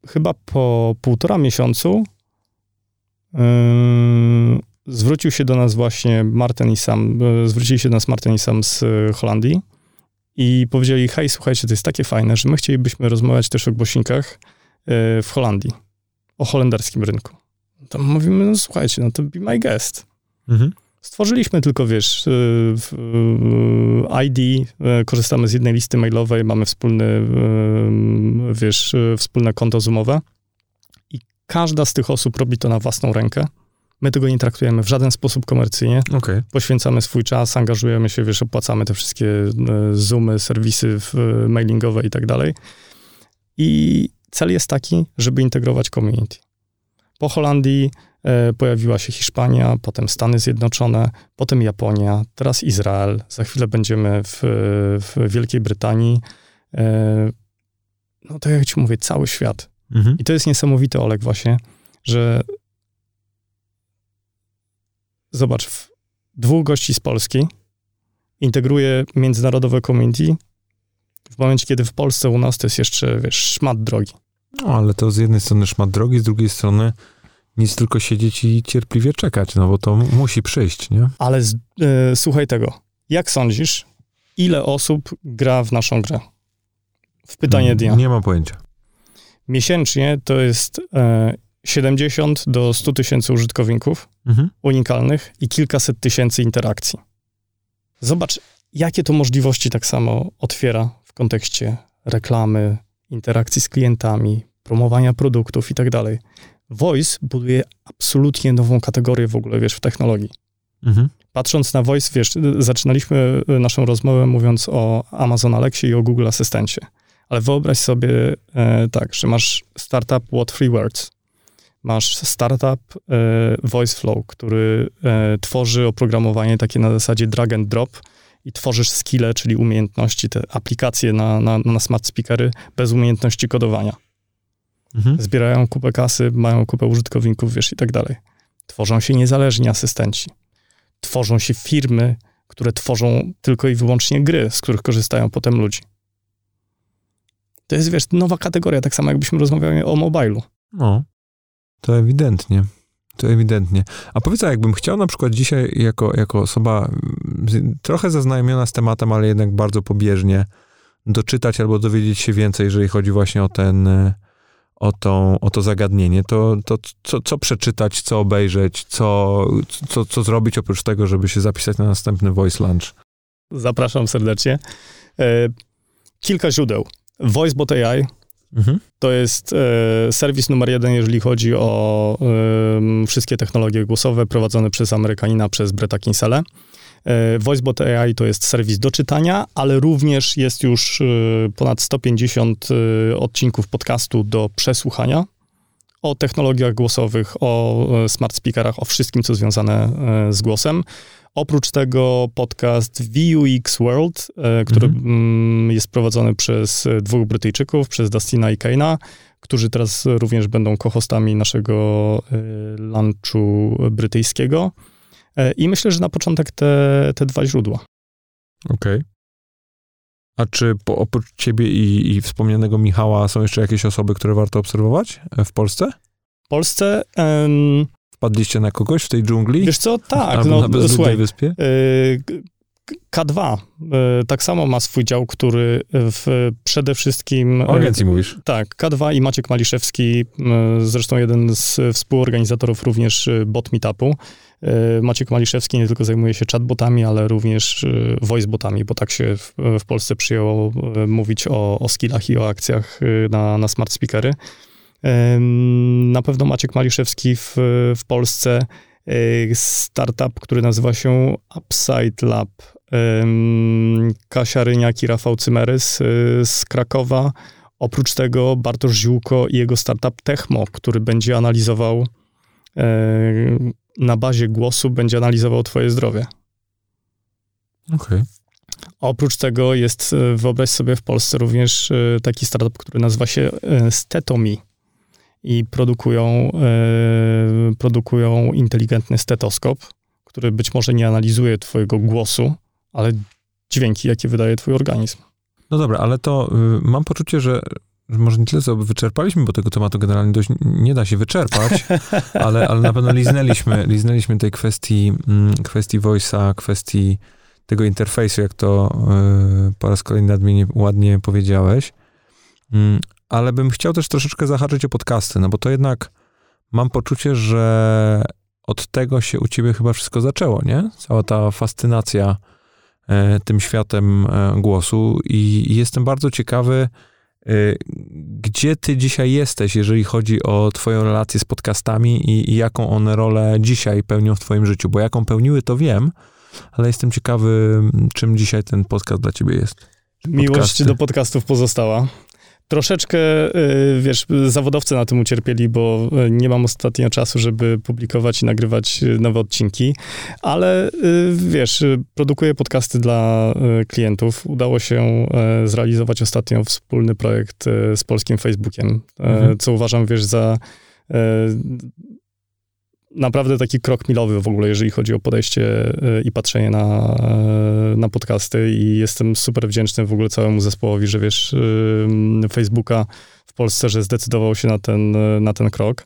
chyba po półtora miesiącu Yy, zwrócił się do nas właśnie Martin i Sam, yy, zwrócili się do nas Martin i Sam z Holandii i powiedzieli, hej, słuchajcie, to jest takie fajne, że my chcielibyśmy rozmawiać też o głosinkach w Holandii, o holenderskim rynku. To mówimy, no słuchajcie, no to be my guest. Mhm. Stworzyliśmy tylko, wiesz, ID, korzystamy z jednej listy mailowej, mamy wspólny, wiesz, wspólne konto zoomowe Każda z tych osób robi to na własną rękę. My tego nie traktujemy w żaden sposób komercyjnie. Okay. Poświęcamy swój czas, angażujemy się, wiesz, opłacamy te wszystkie zoomy, serwisy mailingowe i tak dalej. I cel jest taki, żeby integrować community. Po Holandii e, pojawiła się Hiszpania, potem Stany Zjednoczone, potem Japonia, teraz Izrael. Za chwilę będziemy w, w Wielkiej Brytanii. E, no to jak ci mówię, cały świat Mhm. I to jest niesamowite, Olek, właśnie, że zobacz, dwóch gości z Polski integruje międzynarodowe community w momencie, kiedy w Polsce u nas to jest jeszcze, wiesz, szmat drogi. No, ale to z jednej strony szmat drogi, z drugiej strony nic tylko siedzieć i cierpliwie czekać, no bo to musi przyjść, nie? Ale z, y, słuchaj tego. Jak sądzisz, ile osób gra w naszą grę? W pytanie dnia. Nie mam pojęcia. Miesięcznie to jest e, 70 do 100 tysięcy użytkowników mhm. unikalnych i kilkaset tysięcy interakcji. Zobacz, jakie to możliwości tak samo otwiera w kontekście reklamy, interakcji z klientami, promowania produktów i tak dalej. Voice buduje absolutnie nową kategorię w ogóle, wiesz, w technologii. Mhm. Patrząc na Voice, wiesz, zaczynaliśmy naszą rozmowę mówiąc o Amazon Alexie i o Google Asystencie. Ale wyobraź sobie e, tak, że masz startup What Three Words. Masz startup e, VoiceFlow, który e, tworzy oprogramowanie takie na zasadzie drag and drop i tworzysz skille, czyli umiejętności, te aplikacje na, na, na smart speakery bez umiejętności kodowania. Mhm. Zbierają kupę kasy, mają kupę użytkowników, wiesz, i tak dalej. tworzą się niezależni asystenci, tworzą się firmy, które tworzą tylko i wyłącznie gry, z których korzystają potem ludzie. To jest, wiesz, nowa kategoria, tak samo jakbyśmy rozmawiali o mobilu. No, to ewidentnie. To ewidentnie. A powiedz, jakbym chciał na przykład dzisiaj jako, jako osoba mm, trochę zaznajomiona z tematem, ale jednak bardzo pobieżnie doczytać albo dowiedzieć się więcej, jeżeli chodzi właśnie o ten, e, o, tą, o to zagadnienie, to, to co, co przeczytać, co obejrzeć, co, co, co zrobić oprócz tego, żeby się zapisać na następny Voice Lunch? Zapraszam serdecznie. E, kilka źródeł. VoiceBot AI mhm. to jest e, serwis numer jeden, jeżeli chodzi o e, wszystkie technologie głosowe prowadzone przez Amerykanina, przez Bretta Kinsella. E, VoiceBot AI to jest serwis do czytania, ale również jest już e, ponad 150 e, odcinków podcastu do przesłuchania o technologiach głosowych, o smart speakerach, o wszystkim, co związane z głosem. Oprócz tego podcast VUX World, który mhm. Mm, jest prowadzony przez dwóch Brytyjczyków, przez Dustina i Kane'a, którzy teraz również będą kohostami naszego lunchu brytyjskiego. E, I myślę, że na początek te, te dwa źródła. Okej. Okay. A czy po, oprócz ciebie i, i, wspomnianego Michała są jeszcze jakieś osoby, które warto obserwować e, w Polsce? W Polsce... Wpadliście na kogoś w tej dżungli? Wiesz co, tak. Albo no, na bezludnej wyspie? Y, K2 tak samo ma swój dział, który w, przede wszystkim... O agencji mówisz? Tak, K2 i Maciek Maliszewski, zresztą jeden z współorganizatorów również bot meetupu, E, Maciek Maliszewski nie tylko zajmuje się chatbotami, ale również e, voicebotami, bo tak się w, w Polsce przyjęło e, mówić o, o skillach i o akcjach na, na smart speakery. Na pewno Maciek Maliszewski w, w Polsce startup, który nazywa się Upside Lab. Kasia Ryniak i Rafał Cymerys z Krakowa. Oprócz tego Bartosz Ziółko i jego startup Techmo, który będzie analizował na bazie głosu będzie analizował twoje zdrowie. Okej. Okay. Oprócz tego jest, e, wyobraź sobie, w Polsce również e, taki startup, który nazywa się e, Stetomi i produkują, produkują inteligentny stetoskop, który być może nie analizuje twojego głosu, ale dźwięki, jakie wydaje twój organizm. No dobra, ale to y, mam poczucie, że może nie tyle, co wyczerpaliśmy, bo tego tematu generalnie dość nie da się wyczerpać, ale, ale na pewno liznęliśmy, liznęliśmy tej kwestii, mm, kwestii voice'a, kwestii tego interfejsu, jak to yy, po raz kolejny nadmienię, ładnie powiedziałeś. Ale bym chciał też troszeczkę zahaczyć o podcasty, no bo to jednak mam poczucie, że od tego się u ciebie chyba wszystko zaczęło, nie? Cała ta fascynacja yy, tym światem e, głosu i, jestem bardzo ciekawy, Y, gdzie ty dzisiaj jesteś, jeżeli chodzi o twoją relację z podcastami i, i, jaką one rolę dzisiaj pełnią w twoim życiu? Bo jaką pełniły, to wiem, ale jestem ciekawy, czym dzisiaj ten podcast dla ciebie jest. Miłość Podcasty. do podcastów pozostała. Troszeczkę, y, wiesz, zawodowcy na tym ucierpieli, bo y, nie mam ostatnio czasu, żeby publikować i nagrywać y, nowe odcinki, ale wiesz, produkuję podcasty dla klientów. Udało się zrealizować ostatnio wspólny projekt z polskim Facebookiem, mhm. co uważam, wiesz, za naprawdę taki krok milowy w ogóle, jeżeli chodzi o podejście e, i patrzenie na, e, na podcasty i jestem super wdzięczny w ogóle całemu zespołowi, że wiesz, e, Facebooka w Polsce, że zdecydował się na ten, na ten krok.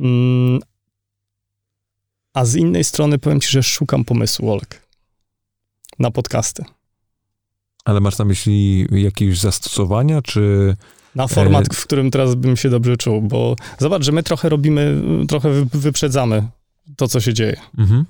Mm, a z innej strony powiem ci, że szukam pomysłu, Olek, na podcasty. Ale masz na myśli jakieś zastosowania, czy na format, w którym teraz bym się dobrze czuł, bo zobacz, że my trochę robimy, trochę wyprzedzamy to, co się dzieje. Mhm.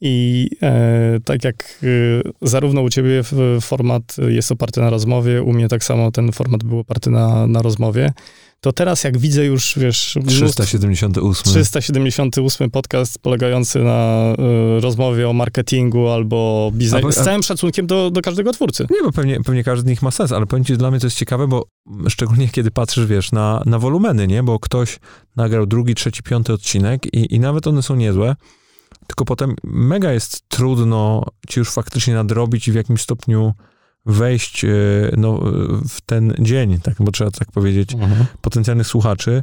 I e, tak jak e, zarówno u ciebie format jest oparty na rozmowie, u mnie tak samo ten format był oparty na, na rozmowie, to teraz jak widzę już, wiesz... 378. 378 podcast polegający na y, rozmowie o marketingu albo biznesie, z całym szacunkiem do, do każdego twórcy. Nie, bo pewnie, pewnie każdy z nich ma sens, ale powiem ci, dla mnie to jest ciekawe, bo szczególnie kiedy patrzysz, wiesz, na, na wolumeny, nie? Bo ktoś nagrał drugi, trzeci, piąty odcinek i, i nawet one są niezłe, tylko potem mega jest trudno ci już faktycznie nadrobić i w jakimś stopniu wejść e, no, w ten dzień, tak, bo trzeba tak powiedzieć, mhm. potencjalnych słuchaczy.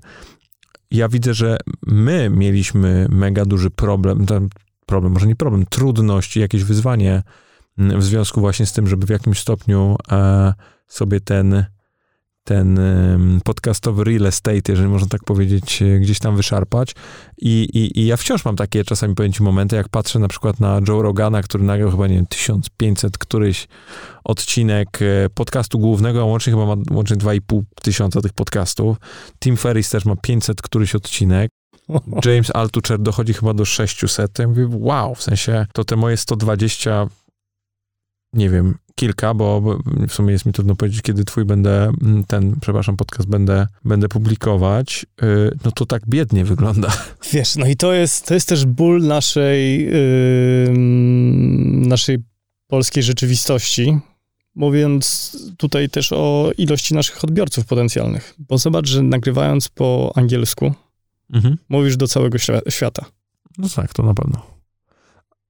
ja widzę, że my mieliśmy mega duży problem, ten problem, może nie problem, trudność, jakieś wyzwanie w związku właśnie z tym, żeby w jakimś stopniu e, sobie ten ten podcastowy real estate, jeżeli można tak powiedzieć, e, gdzieś tam wyszarpać. I, i, I ja wciąż mam takie czasami ci momenty, jak patrzę na przykład na Joe Rogana, który nagrał chyba, nie wiem, 1500 któryś odcinek e, podcastu głównego, a łącznie chyba ma łącznie 2,5 tysiąca tych podcastów. Tim Ferriss też ma 500 któryś odcinek. James Altucher dochodzi chyba do 600. Ja mówię, wow, w sensie to te moje 120 nie wiem, kilka, bo w sumie jest mi trudno powiedzieć, kiedy twój będę, mm, ten, przepraszam, podcast będę, będę publikować, y, no to tak biednie wygląda. Wiesz, no i to jest, to jest też ból naszej, yy, naszej polskiej rzeczywistości, mówiąc tutaj też o ilości naszych odbiorców potencjalnych. Bo zobacz, że nagrywając po angielsku, mhm. mówisz do całego świata. No tak, to na pewno.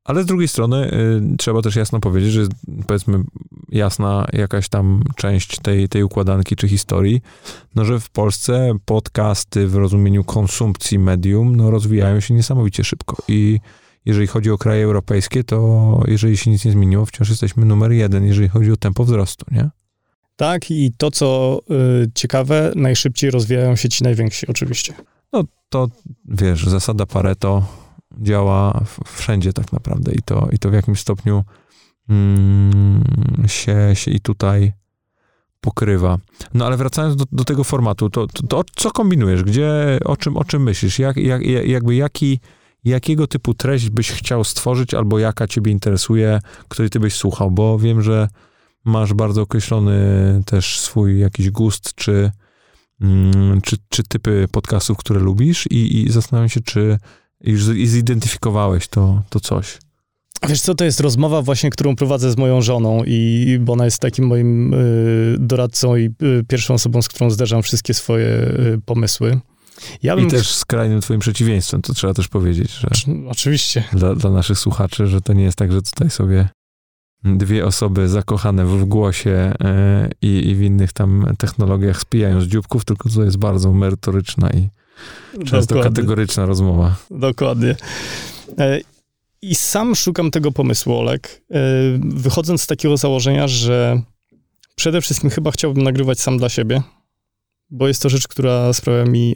Ale z drugiej strony y, trzeba też jasno powiedzieć, że powiedzmy jasna jakaś tam część tej, tej układanki czy historii, no że w Polsce podcasty w rozumieniu konsumpcji medium no, rozwijają się niesamowicie szybko i jeżeli chodzi o kraje europejskie, to jeżeli się nic nie zmieniło, wciąż jesteśmy numer jeden, jeżeli chodzi o tempo wzrostu, nie? Tak, i to, co y, ciekawe, najszybciej rozwijają się ci najwięksi, oczywiście. No to wiesz, zasada Pareto działa wszędzie tak naprawdę i to, i to w jakimś stopniu mm, się, się i tutaj pokrywa. No ale wracając do, do tego formatu, to, to, to, co kombinujesz? Gdzie, o czym, o czym myślisz? Jak, jak, jakby jaki, jakiego typu treść byś chciał stworzyć, albo jaka ciebie interesuje, której ty byś słuchał? Bo wiem, że masz bardzo określony też swój jakiś gust, czy, mm, czy, czy typy podcastów, które lubisz i, i zastanawiam się, czy już zidentyfikowałeś to, to coś. Wiesz co, to jest rozmowa właśnie, którą prowadzę z moją żoną i bo ona jest takim moim y, doradcą i y, pierwszą osobą, z którą zderzam wszystkie swoje y, pomysły. Ja I też skrajnym twoim przeciwieństwem, to trzeba też powiedzieć, że... Oczywiście. Dla, dla naszych słuchaczy, że to nie jest tak, że tutaj sobie dwie osoby zakochane w głosie y, i w innych tam technologiach spijają z dzióbków, tylko to jest bardzo merytoryczna i Często Dokładnie. kategoryczna rozmowa. Dokładnie. E, I sam szukam tego pomysłu, Olek, e, wychodząc z takiego założenia, że przede wszystkim chyba chciałbym nagrywać sam dla siebie, bo jest to rzecz, która sprawia mi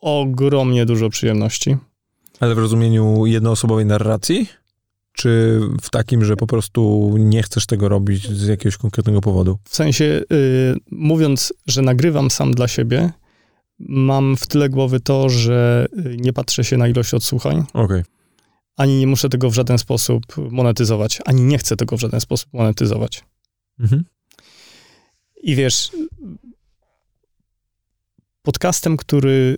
ogromnie dużo przyjemności. Ale w rozumieniu jednoosobowej narracji? Czy w takim, że po prostu nie chcesz tego robić z jakiegoś konkretnego powodu? W sensie, yy, mówiąc, że nagrywam sam dla siebie, mam w tyle głowy to, że y, nie patrzę się na ilość odsłuchań. Okay. Ani nie muszę tego w żaden sposób monetyzować, ani nie chcę tego w żaden sposób monetyzować. Mhm. I wiesz, podcastem, który.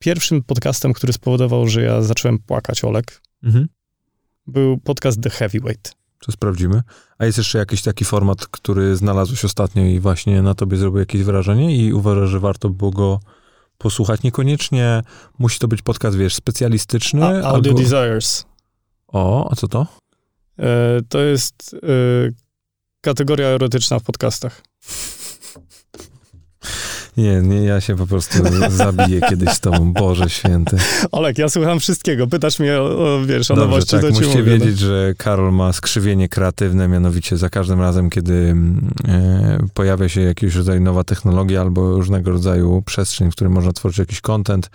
Pierwszym podcastem, który spowodował, że ja zacząłem płakać, Olek, mhm. był podcast The Heavyweight. To sprawdzimy. A jest jeszcze jakiś taki format, który znalazłeś ostatnio i właśnie na tobie zrobił jakieś wrażenie i uważasz, że warto było go posłuchać? Niekoniecznie musi to być podcast, wiesz, specjalistyczny. A, Audio albo... Desires. O, a co to? E, to jest e, kategoria erotyczna w podcastach. Nie, nie, ja się po prostu zabiję kiedyś z tobą, Boże święty. Olek, ja słucham wszystkiego, pytasz mnie o, o wiesz, o Dobrze, nowości, tak, to musicie mówię, wiedzieć, no. że Karol ma skrzywienie kreatywne, mianowicie za każdym razem, kiedy mm, e, pojawia się jakiś rodzaj nowa technologia albo różnego rodzaju przestrzeń, w której można tworzyć jakiś content,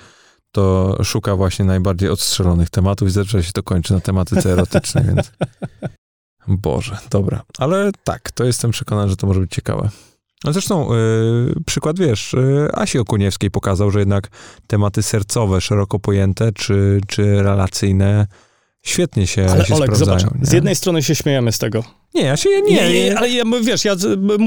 to szuka właśnie najbardziej odstrzelonych tematów i zawsze się to kończy na tematyce erotycznej, więc... Boże, dobra. Ale tak, to jestem przekonany, że to może być ciekawe. No zresztą yy, przykład, wiesz, yy, Asi Okuniewskiej pokazał, że jednak tematy sercowe, szeroko pojęte, czy, czy relacyjne świetnie się, ale się Olek, sprawdzają. Zobacz, nie? z jednej strony się śmiejemy z tego. Nie, ja się, nie, nie, nie ale ja, wiesz, ja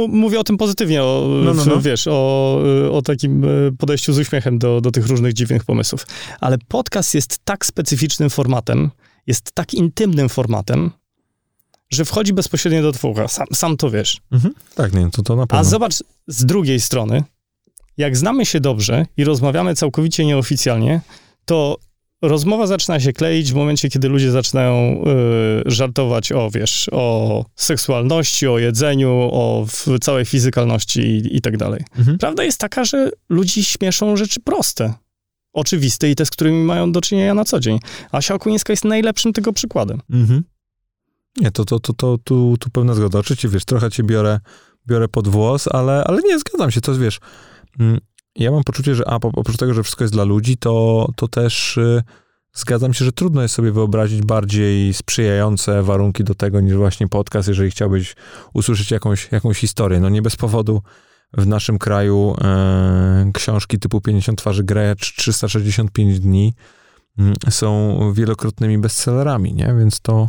mówię o tym pozytywnie, o, no, no, no. wiesz, o, o takim e, podejściu z uśmiechem do, do tych różnych dziwnych pomysłów. Ale podcast jest tak specyficznym formatem, jest tak intymnym formatem, że wchodzi bezpośrednio do twórca. Sam, sam to wiesz. Mhm. Tak, nie, to, to na pewno. A zobacz z drugiej strony, jak znamy się dobrze i rozmawiamy całkowicie nieoficjalnie, to rozmowa zaczyna się kleić w momencie, kiedy ludzie zaczynają y, żartować o, wiesz, o seksualności, o jedzeniu, o całej fizykalności i, i tak dalej. Mhm. Prawda jest taka, że ludzi śmieszą rzeczy proste. oczywiste i te, z którymi mają do czynienia na co dzień. Asia Okuńska jest najlepszym tego przykładem. Mhm. Nie, to, to, to, to tu, tu pełna zgoda. Oczywiście, wiesz, trochę cię biorę, biorę pod włos, ale, ale nie, zgadzam się, to wiesz, mm, ja mam poczucie, że a, oprócz tego, że wszystko jest dla ludzi, to, to też y, zgadzam się, że trudno jest sobie wyobrazić bardziej sprzyjające warunki do tego niż właśnie podcast, jeżeli chciałbyś usłyszeć jakąś, jakąś historię. No nie bez powodu w naszym kraju e, książki typu 50 twarzy grę czy 365 dni mm, są wielokrotnymi bestsellerami, nie? Więc to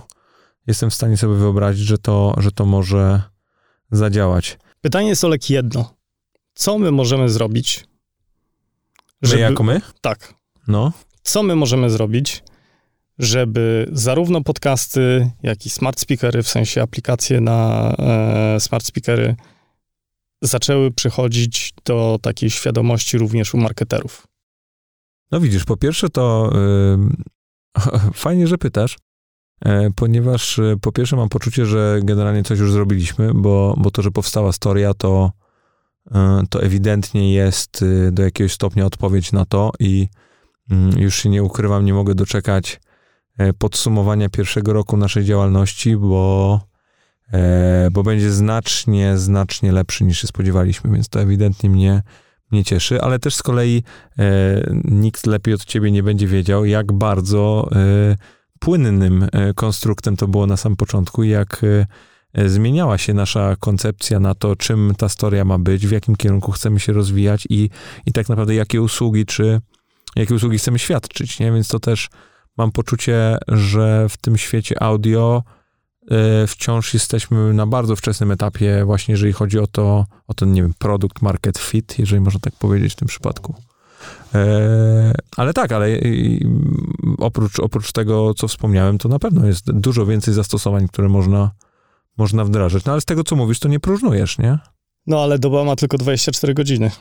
jestem w stanie sobie wyobrazić, że to, że to może zadziałać. Pytanie jest, Olek, jedno. Co my możemy zrobić? Żeby... My jako my? Tak. No. Co my możemy zrobić, żeby zarówno podcasty, jak i smart speakery, w sensie aplikacje na e, smart speakery, zaczęły przychodzić do takiej świadomości również u marketerów? No widzisz, po pierwsze to yy, fajnie, że pytasz, ponieważ yy, po pierwsze mam poczucie, że generalnie coś już zrobiliśmy, bo, bo to, że powstała storia, to, y, to ewidentnie jest do jakiegoś stopnia odpowiedź na to i mm, już się nie ukrywam, nie mogę doczekać podsumowania pierwszego roku naszej działalności, bo E, bo będzie znacznie, znacznie lepszy niż się spodziewaliśmy, więc to ewidentnie mnie, mnie cieszy, ale też z kolei e, nikt lepiej od ciebie nie będzie wiedział, jak bardzo e, płynnym konstruktem to było na sam początku, jak zmieniała się nasza koncepcja na to, czym ta historia ma być, w jakim kierunku chcemy się rozwijać i, i tak naprawdę jakie usługi, czy jakie usługi chcemy świadczyć, nie? Więc to też mam poczucie, że w tym świecie audio E, wciąż jesteśmy na bardzo wczesnym etapie, właśnie jeżeli chodzi o to, o ten, nie wiem, produkt market fit, jeżeli można tak powiedzieć w tym przypadku. E, ale tak, ale oprócz, oprócz tego, co wspomniałem, to na pewno jest dużo więcej zastosowań, które można, można wdrażać. No ale z tego, co mówisz, to nie próżnujesz, nie? No ale doba ma tylko 24 godziny.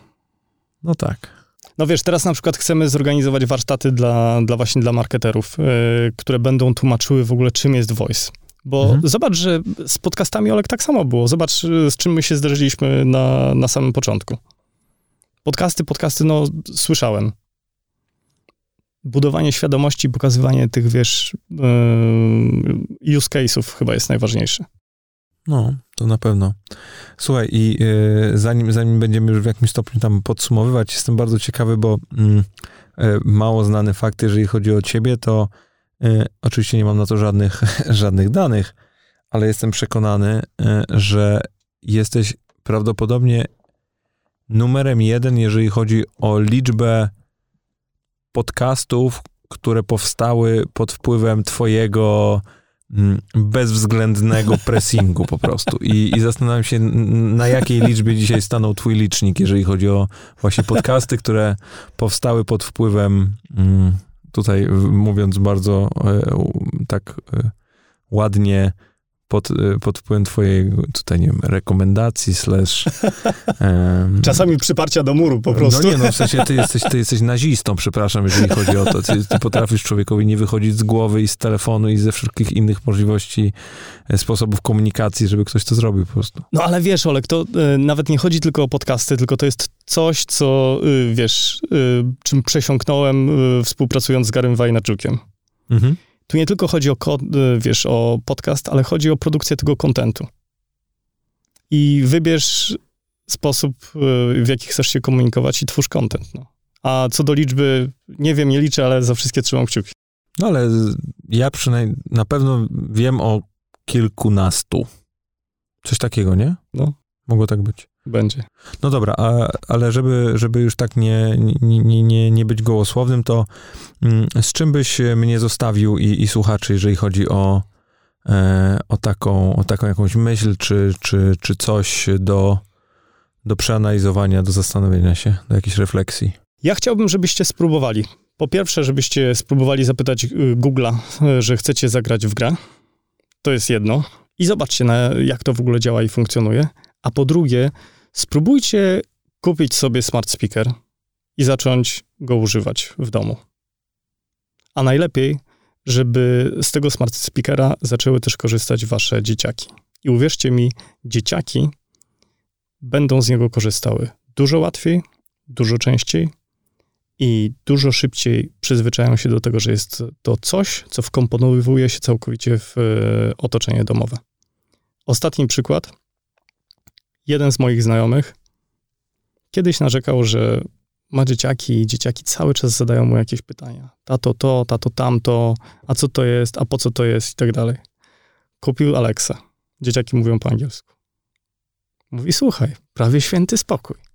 No tak. No wiesz, teraz na przykład chcemy zorganizować warsztaty dla, dla właśnie dla marketerów, yy, które będą tłumaczyły w ogóle, czym jest voice. Bo mhm. zobacz, że z podcastami Olek tak samo było. Zobacz, z czym my się zderzyliśmy na, na samym początku. Podcasty, podcasty, no słyszałem. Budowanie świadomości, pokazywanie tych, wiesz, yy, use case'ów chyba jest najważniejsze. No, to na pewno. Słuchaj, i yy, zanim, zanim będziemy już w jakimś stopniu tam podsumowywać, jestem bardzo ciekawy, bo yy, mało znany fakt, jeżeli chodzi o ciebie, to E, oczywiście nie mam na to żadnych, żadnych danych, ale jestem przekonany, e, że jesteś prawdopodobnie numerem jeden, jeżeli chodzi o liczbę podcastów, które powstały pod wpływem twojego mm, bezwzględnego pressingu po prostu. I, I zastanawiam się, na jakiej liczbie dzisiaj stanął twój licznik, jeżeli chodzi o właśnie podcasty, które powstały pod wpływem mm, tutaj mówiąc bardzo e, tak e, ładnie, pod, y, pod wpływem twojej, tutaj nie wiem, rekomendacji, slash... Um, Czasami przyparcia do muru po prostu. No nie, no w sensie ty jesteś, ty jesteś nazistą, przepraszam, jeżeli chodzi o to. Ty, ty, potrafisz człowiekowi nie wychodzić z głowy i z telefonu i ze wszystkich innych możliwości, e, sposobów komunikacji, żeby ktoś to zrobił po prostu. No ale wiesz, Olek, to y, nawet nie chodzi tylko o podcasty, tylko to jest coś, co, y, wiesz, y, czym przesiąknąłem współpracując z Garym Wajnaczukiem. Mhm. Tu nie tylko chodzi o, y, wiesz, o podcast, ale chodzi o produkcję tego kontentu. I wybierz sposób, y, w jaki chcesz się komunikować i twórz kontent. No. A co do liczby, nie wiem, nie liczę, ale za wszystkie trzymam kciuki. No ale ja przynajmniej na pewno wiem o kilkunastu. Coś takiego, nie? No. Mogło tak być. Będzie. No dobra, a, ale żeby, żeby już tak nie, nie, nie, nie, nie być gołosłownym, to mm, z czym byś mnie zostawił i, i słuchaczy, jeżeli chodzi o, e, o, taką, o taką jakąś myśl, czy, czy, czy coś do, do przeanalizowania, do zastanowienia się, do jakiejś refleksji? Ja chciałbym, żebyście spróbowali. Po pierwsze, żebyście spróbowali zapytać y, Google'a, y, że chcecie zagrać w grę. To jest jedno. I zobaczcie, na, jak to w ogóle działa i funkcjonuje. A po drugie, spróbujcie kupić sobie smart speaker i zacząć go używać w domu. A najlepiej, żeby z tego smart speakera zaczęły też korzystać wasze dzieciaki. I uwierzcie mi, dzieciaki będą z niego korzystały dużo łatwiej, dużo częściej i dużo szybciej przyzwyczajają się do tego, że jest to coś, co wkomponowuje się całkowicie w e, otoczenie domowe. Ostatni przykład. Jeden z moich znajomych kiedyś narzekał, że ma dzieciaki i dzieciaki cały czas zadają mu jakieś pytania. Tato to, tato tamto, a co to jest, a po co to jest i tak dalej. Kupił Alexa. Dzieciaki mówią po angielsku. Mówi, słuchaj, prawie święty spokój.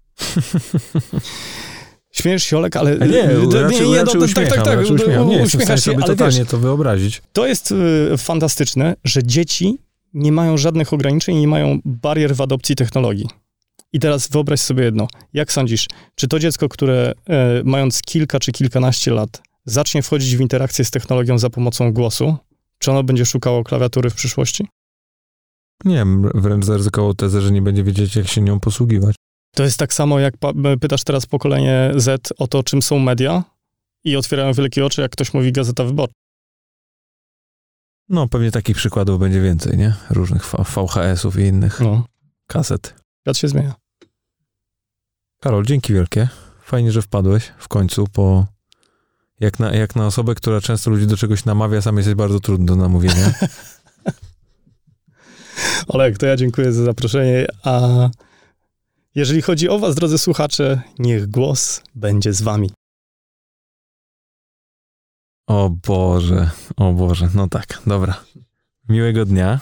Śmiesz się, Olek, ale... Nie, to- raczej, nie, raczej uśmiecham, tak, tak, tak, raczej uśmiecham. Nie, w stanie uśmiechasz się, sobie ale totalnie wiesz, to wyobrazić. to jest y, fantastyczne, że dzieci nie mają żadnych ograniczeń i nie mają barier w adopcji technologii. I teraz wyobraź sobie jedno. Jak sądzisz, czy to dziecko, które e, mając kilka czy kilkanaście lat zacznie wchodzić w interakcję z technologią za pomocą głosu, czy ono będzie szukało klawiatury w przyszłości? Nie wiem, wręcz zaryzykował tezę, że nie będzie wiedzieć, jak się nią posługiwać. To jest tak samo, jak pytasz teraz pokolenie Z o to, czym są media i otwierają wielkie oczy, jak ktoś mówi Gazeta Wyborcza. No, pewnie takich przykładów będzie więcej, nie? Różnych VHS-ów i innych No, kaset. świat się zmienia. Karol, dzięki wielkie. Fajnie, że wpadłeś w końcu po... Jak na, jak na osobę, która często ludzi do czegoś namawia, sam jesteś bardzo trudny do namówienia. Olek, to ja dziękuję za zaproszenie, a jeżeli chodzi o was, drodzy słuchacze, niech głos będzie z wami. O Boże, o Boże. No tak, dobra. Miłego dnia.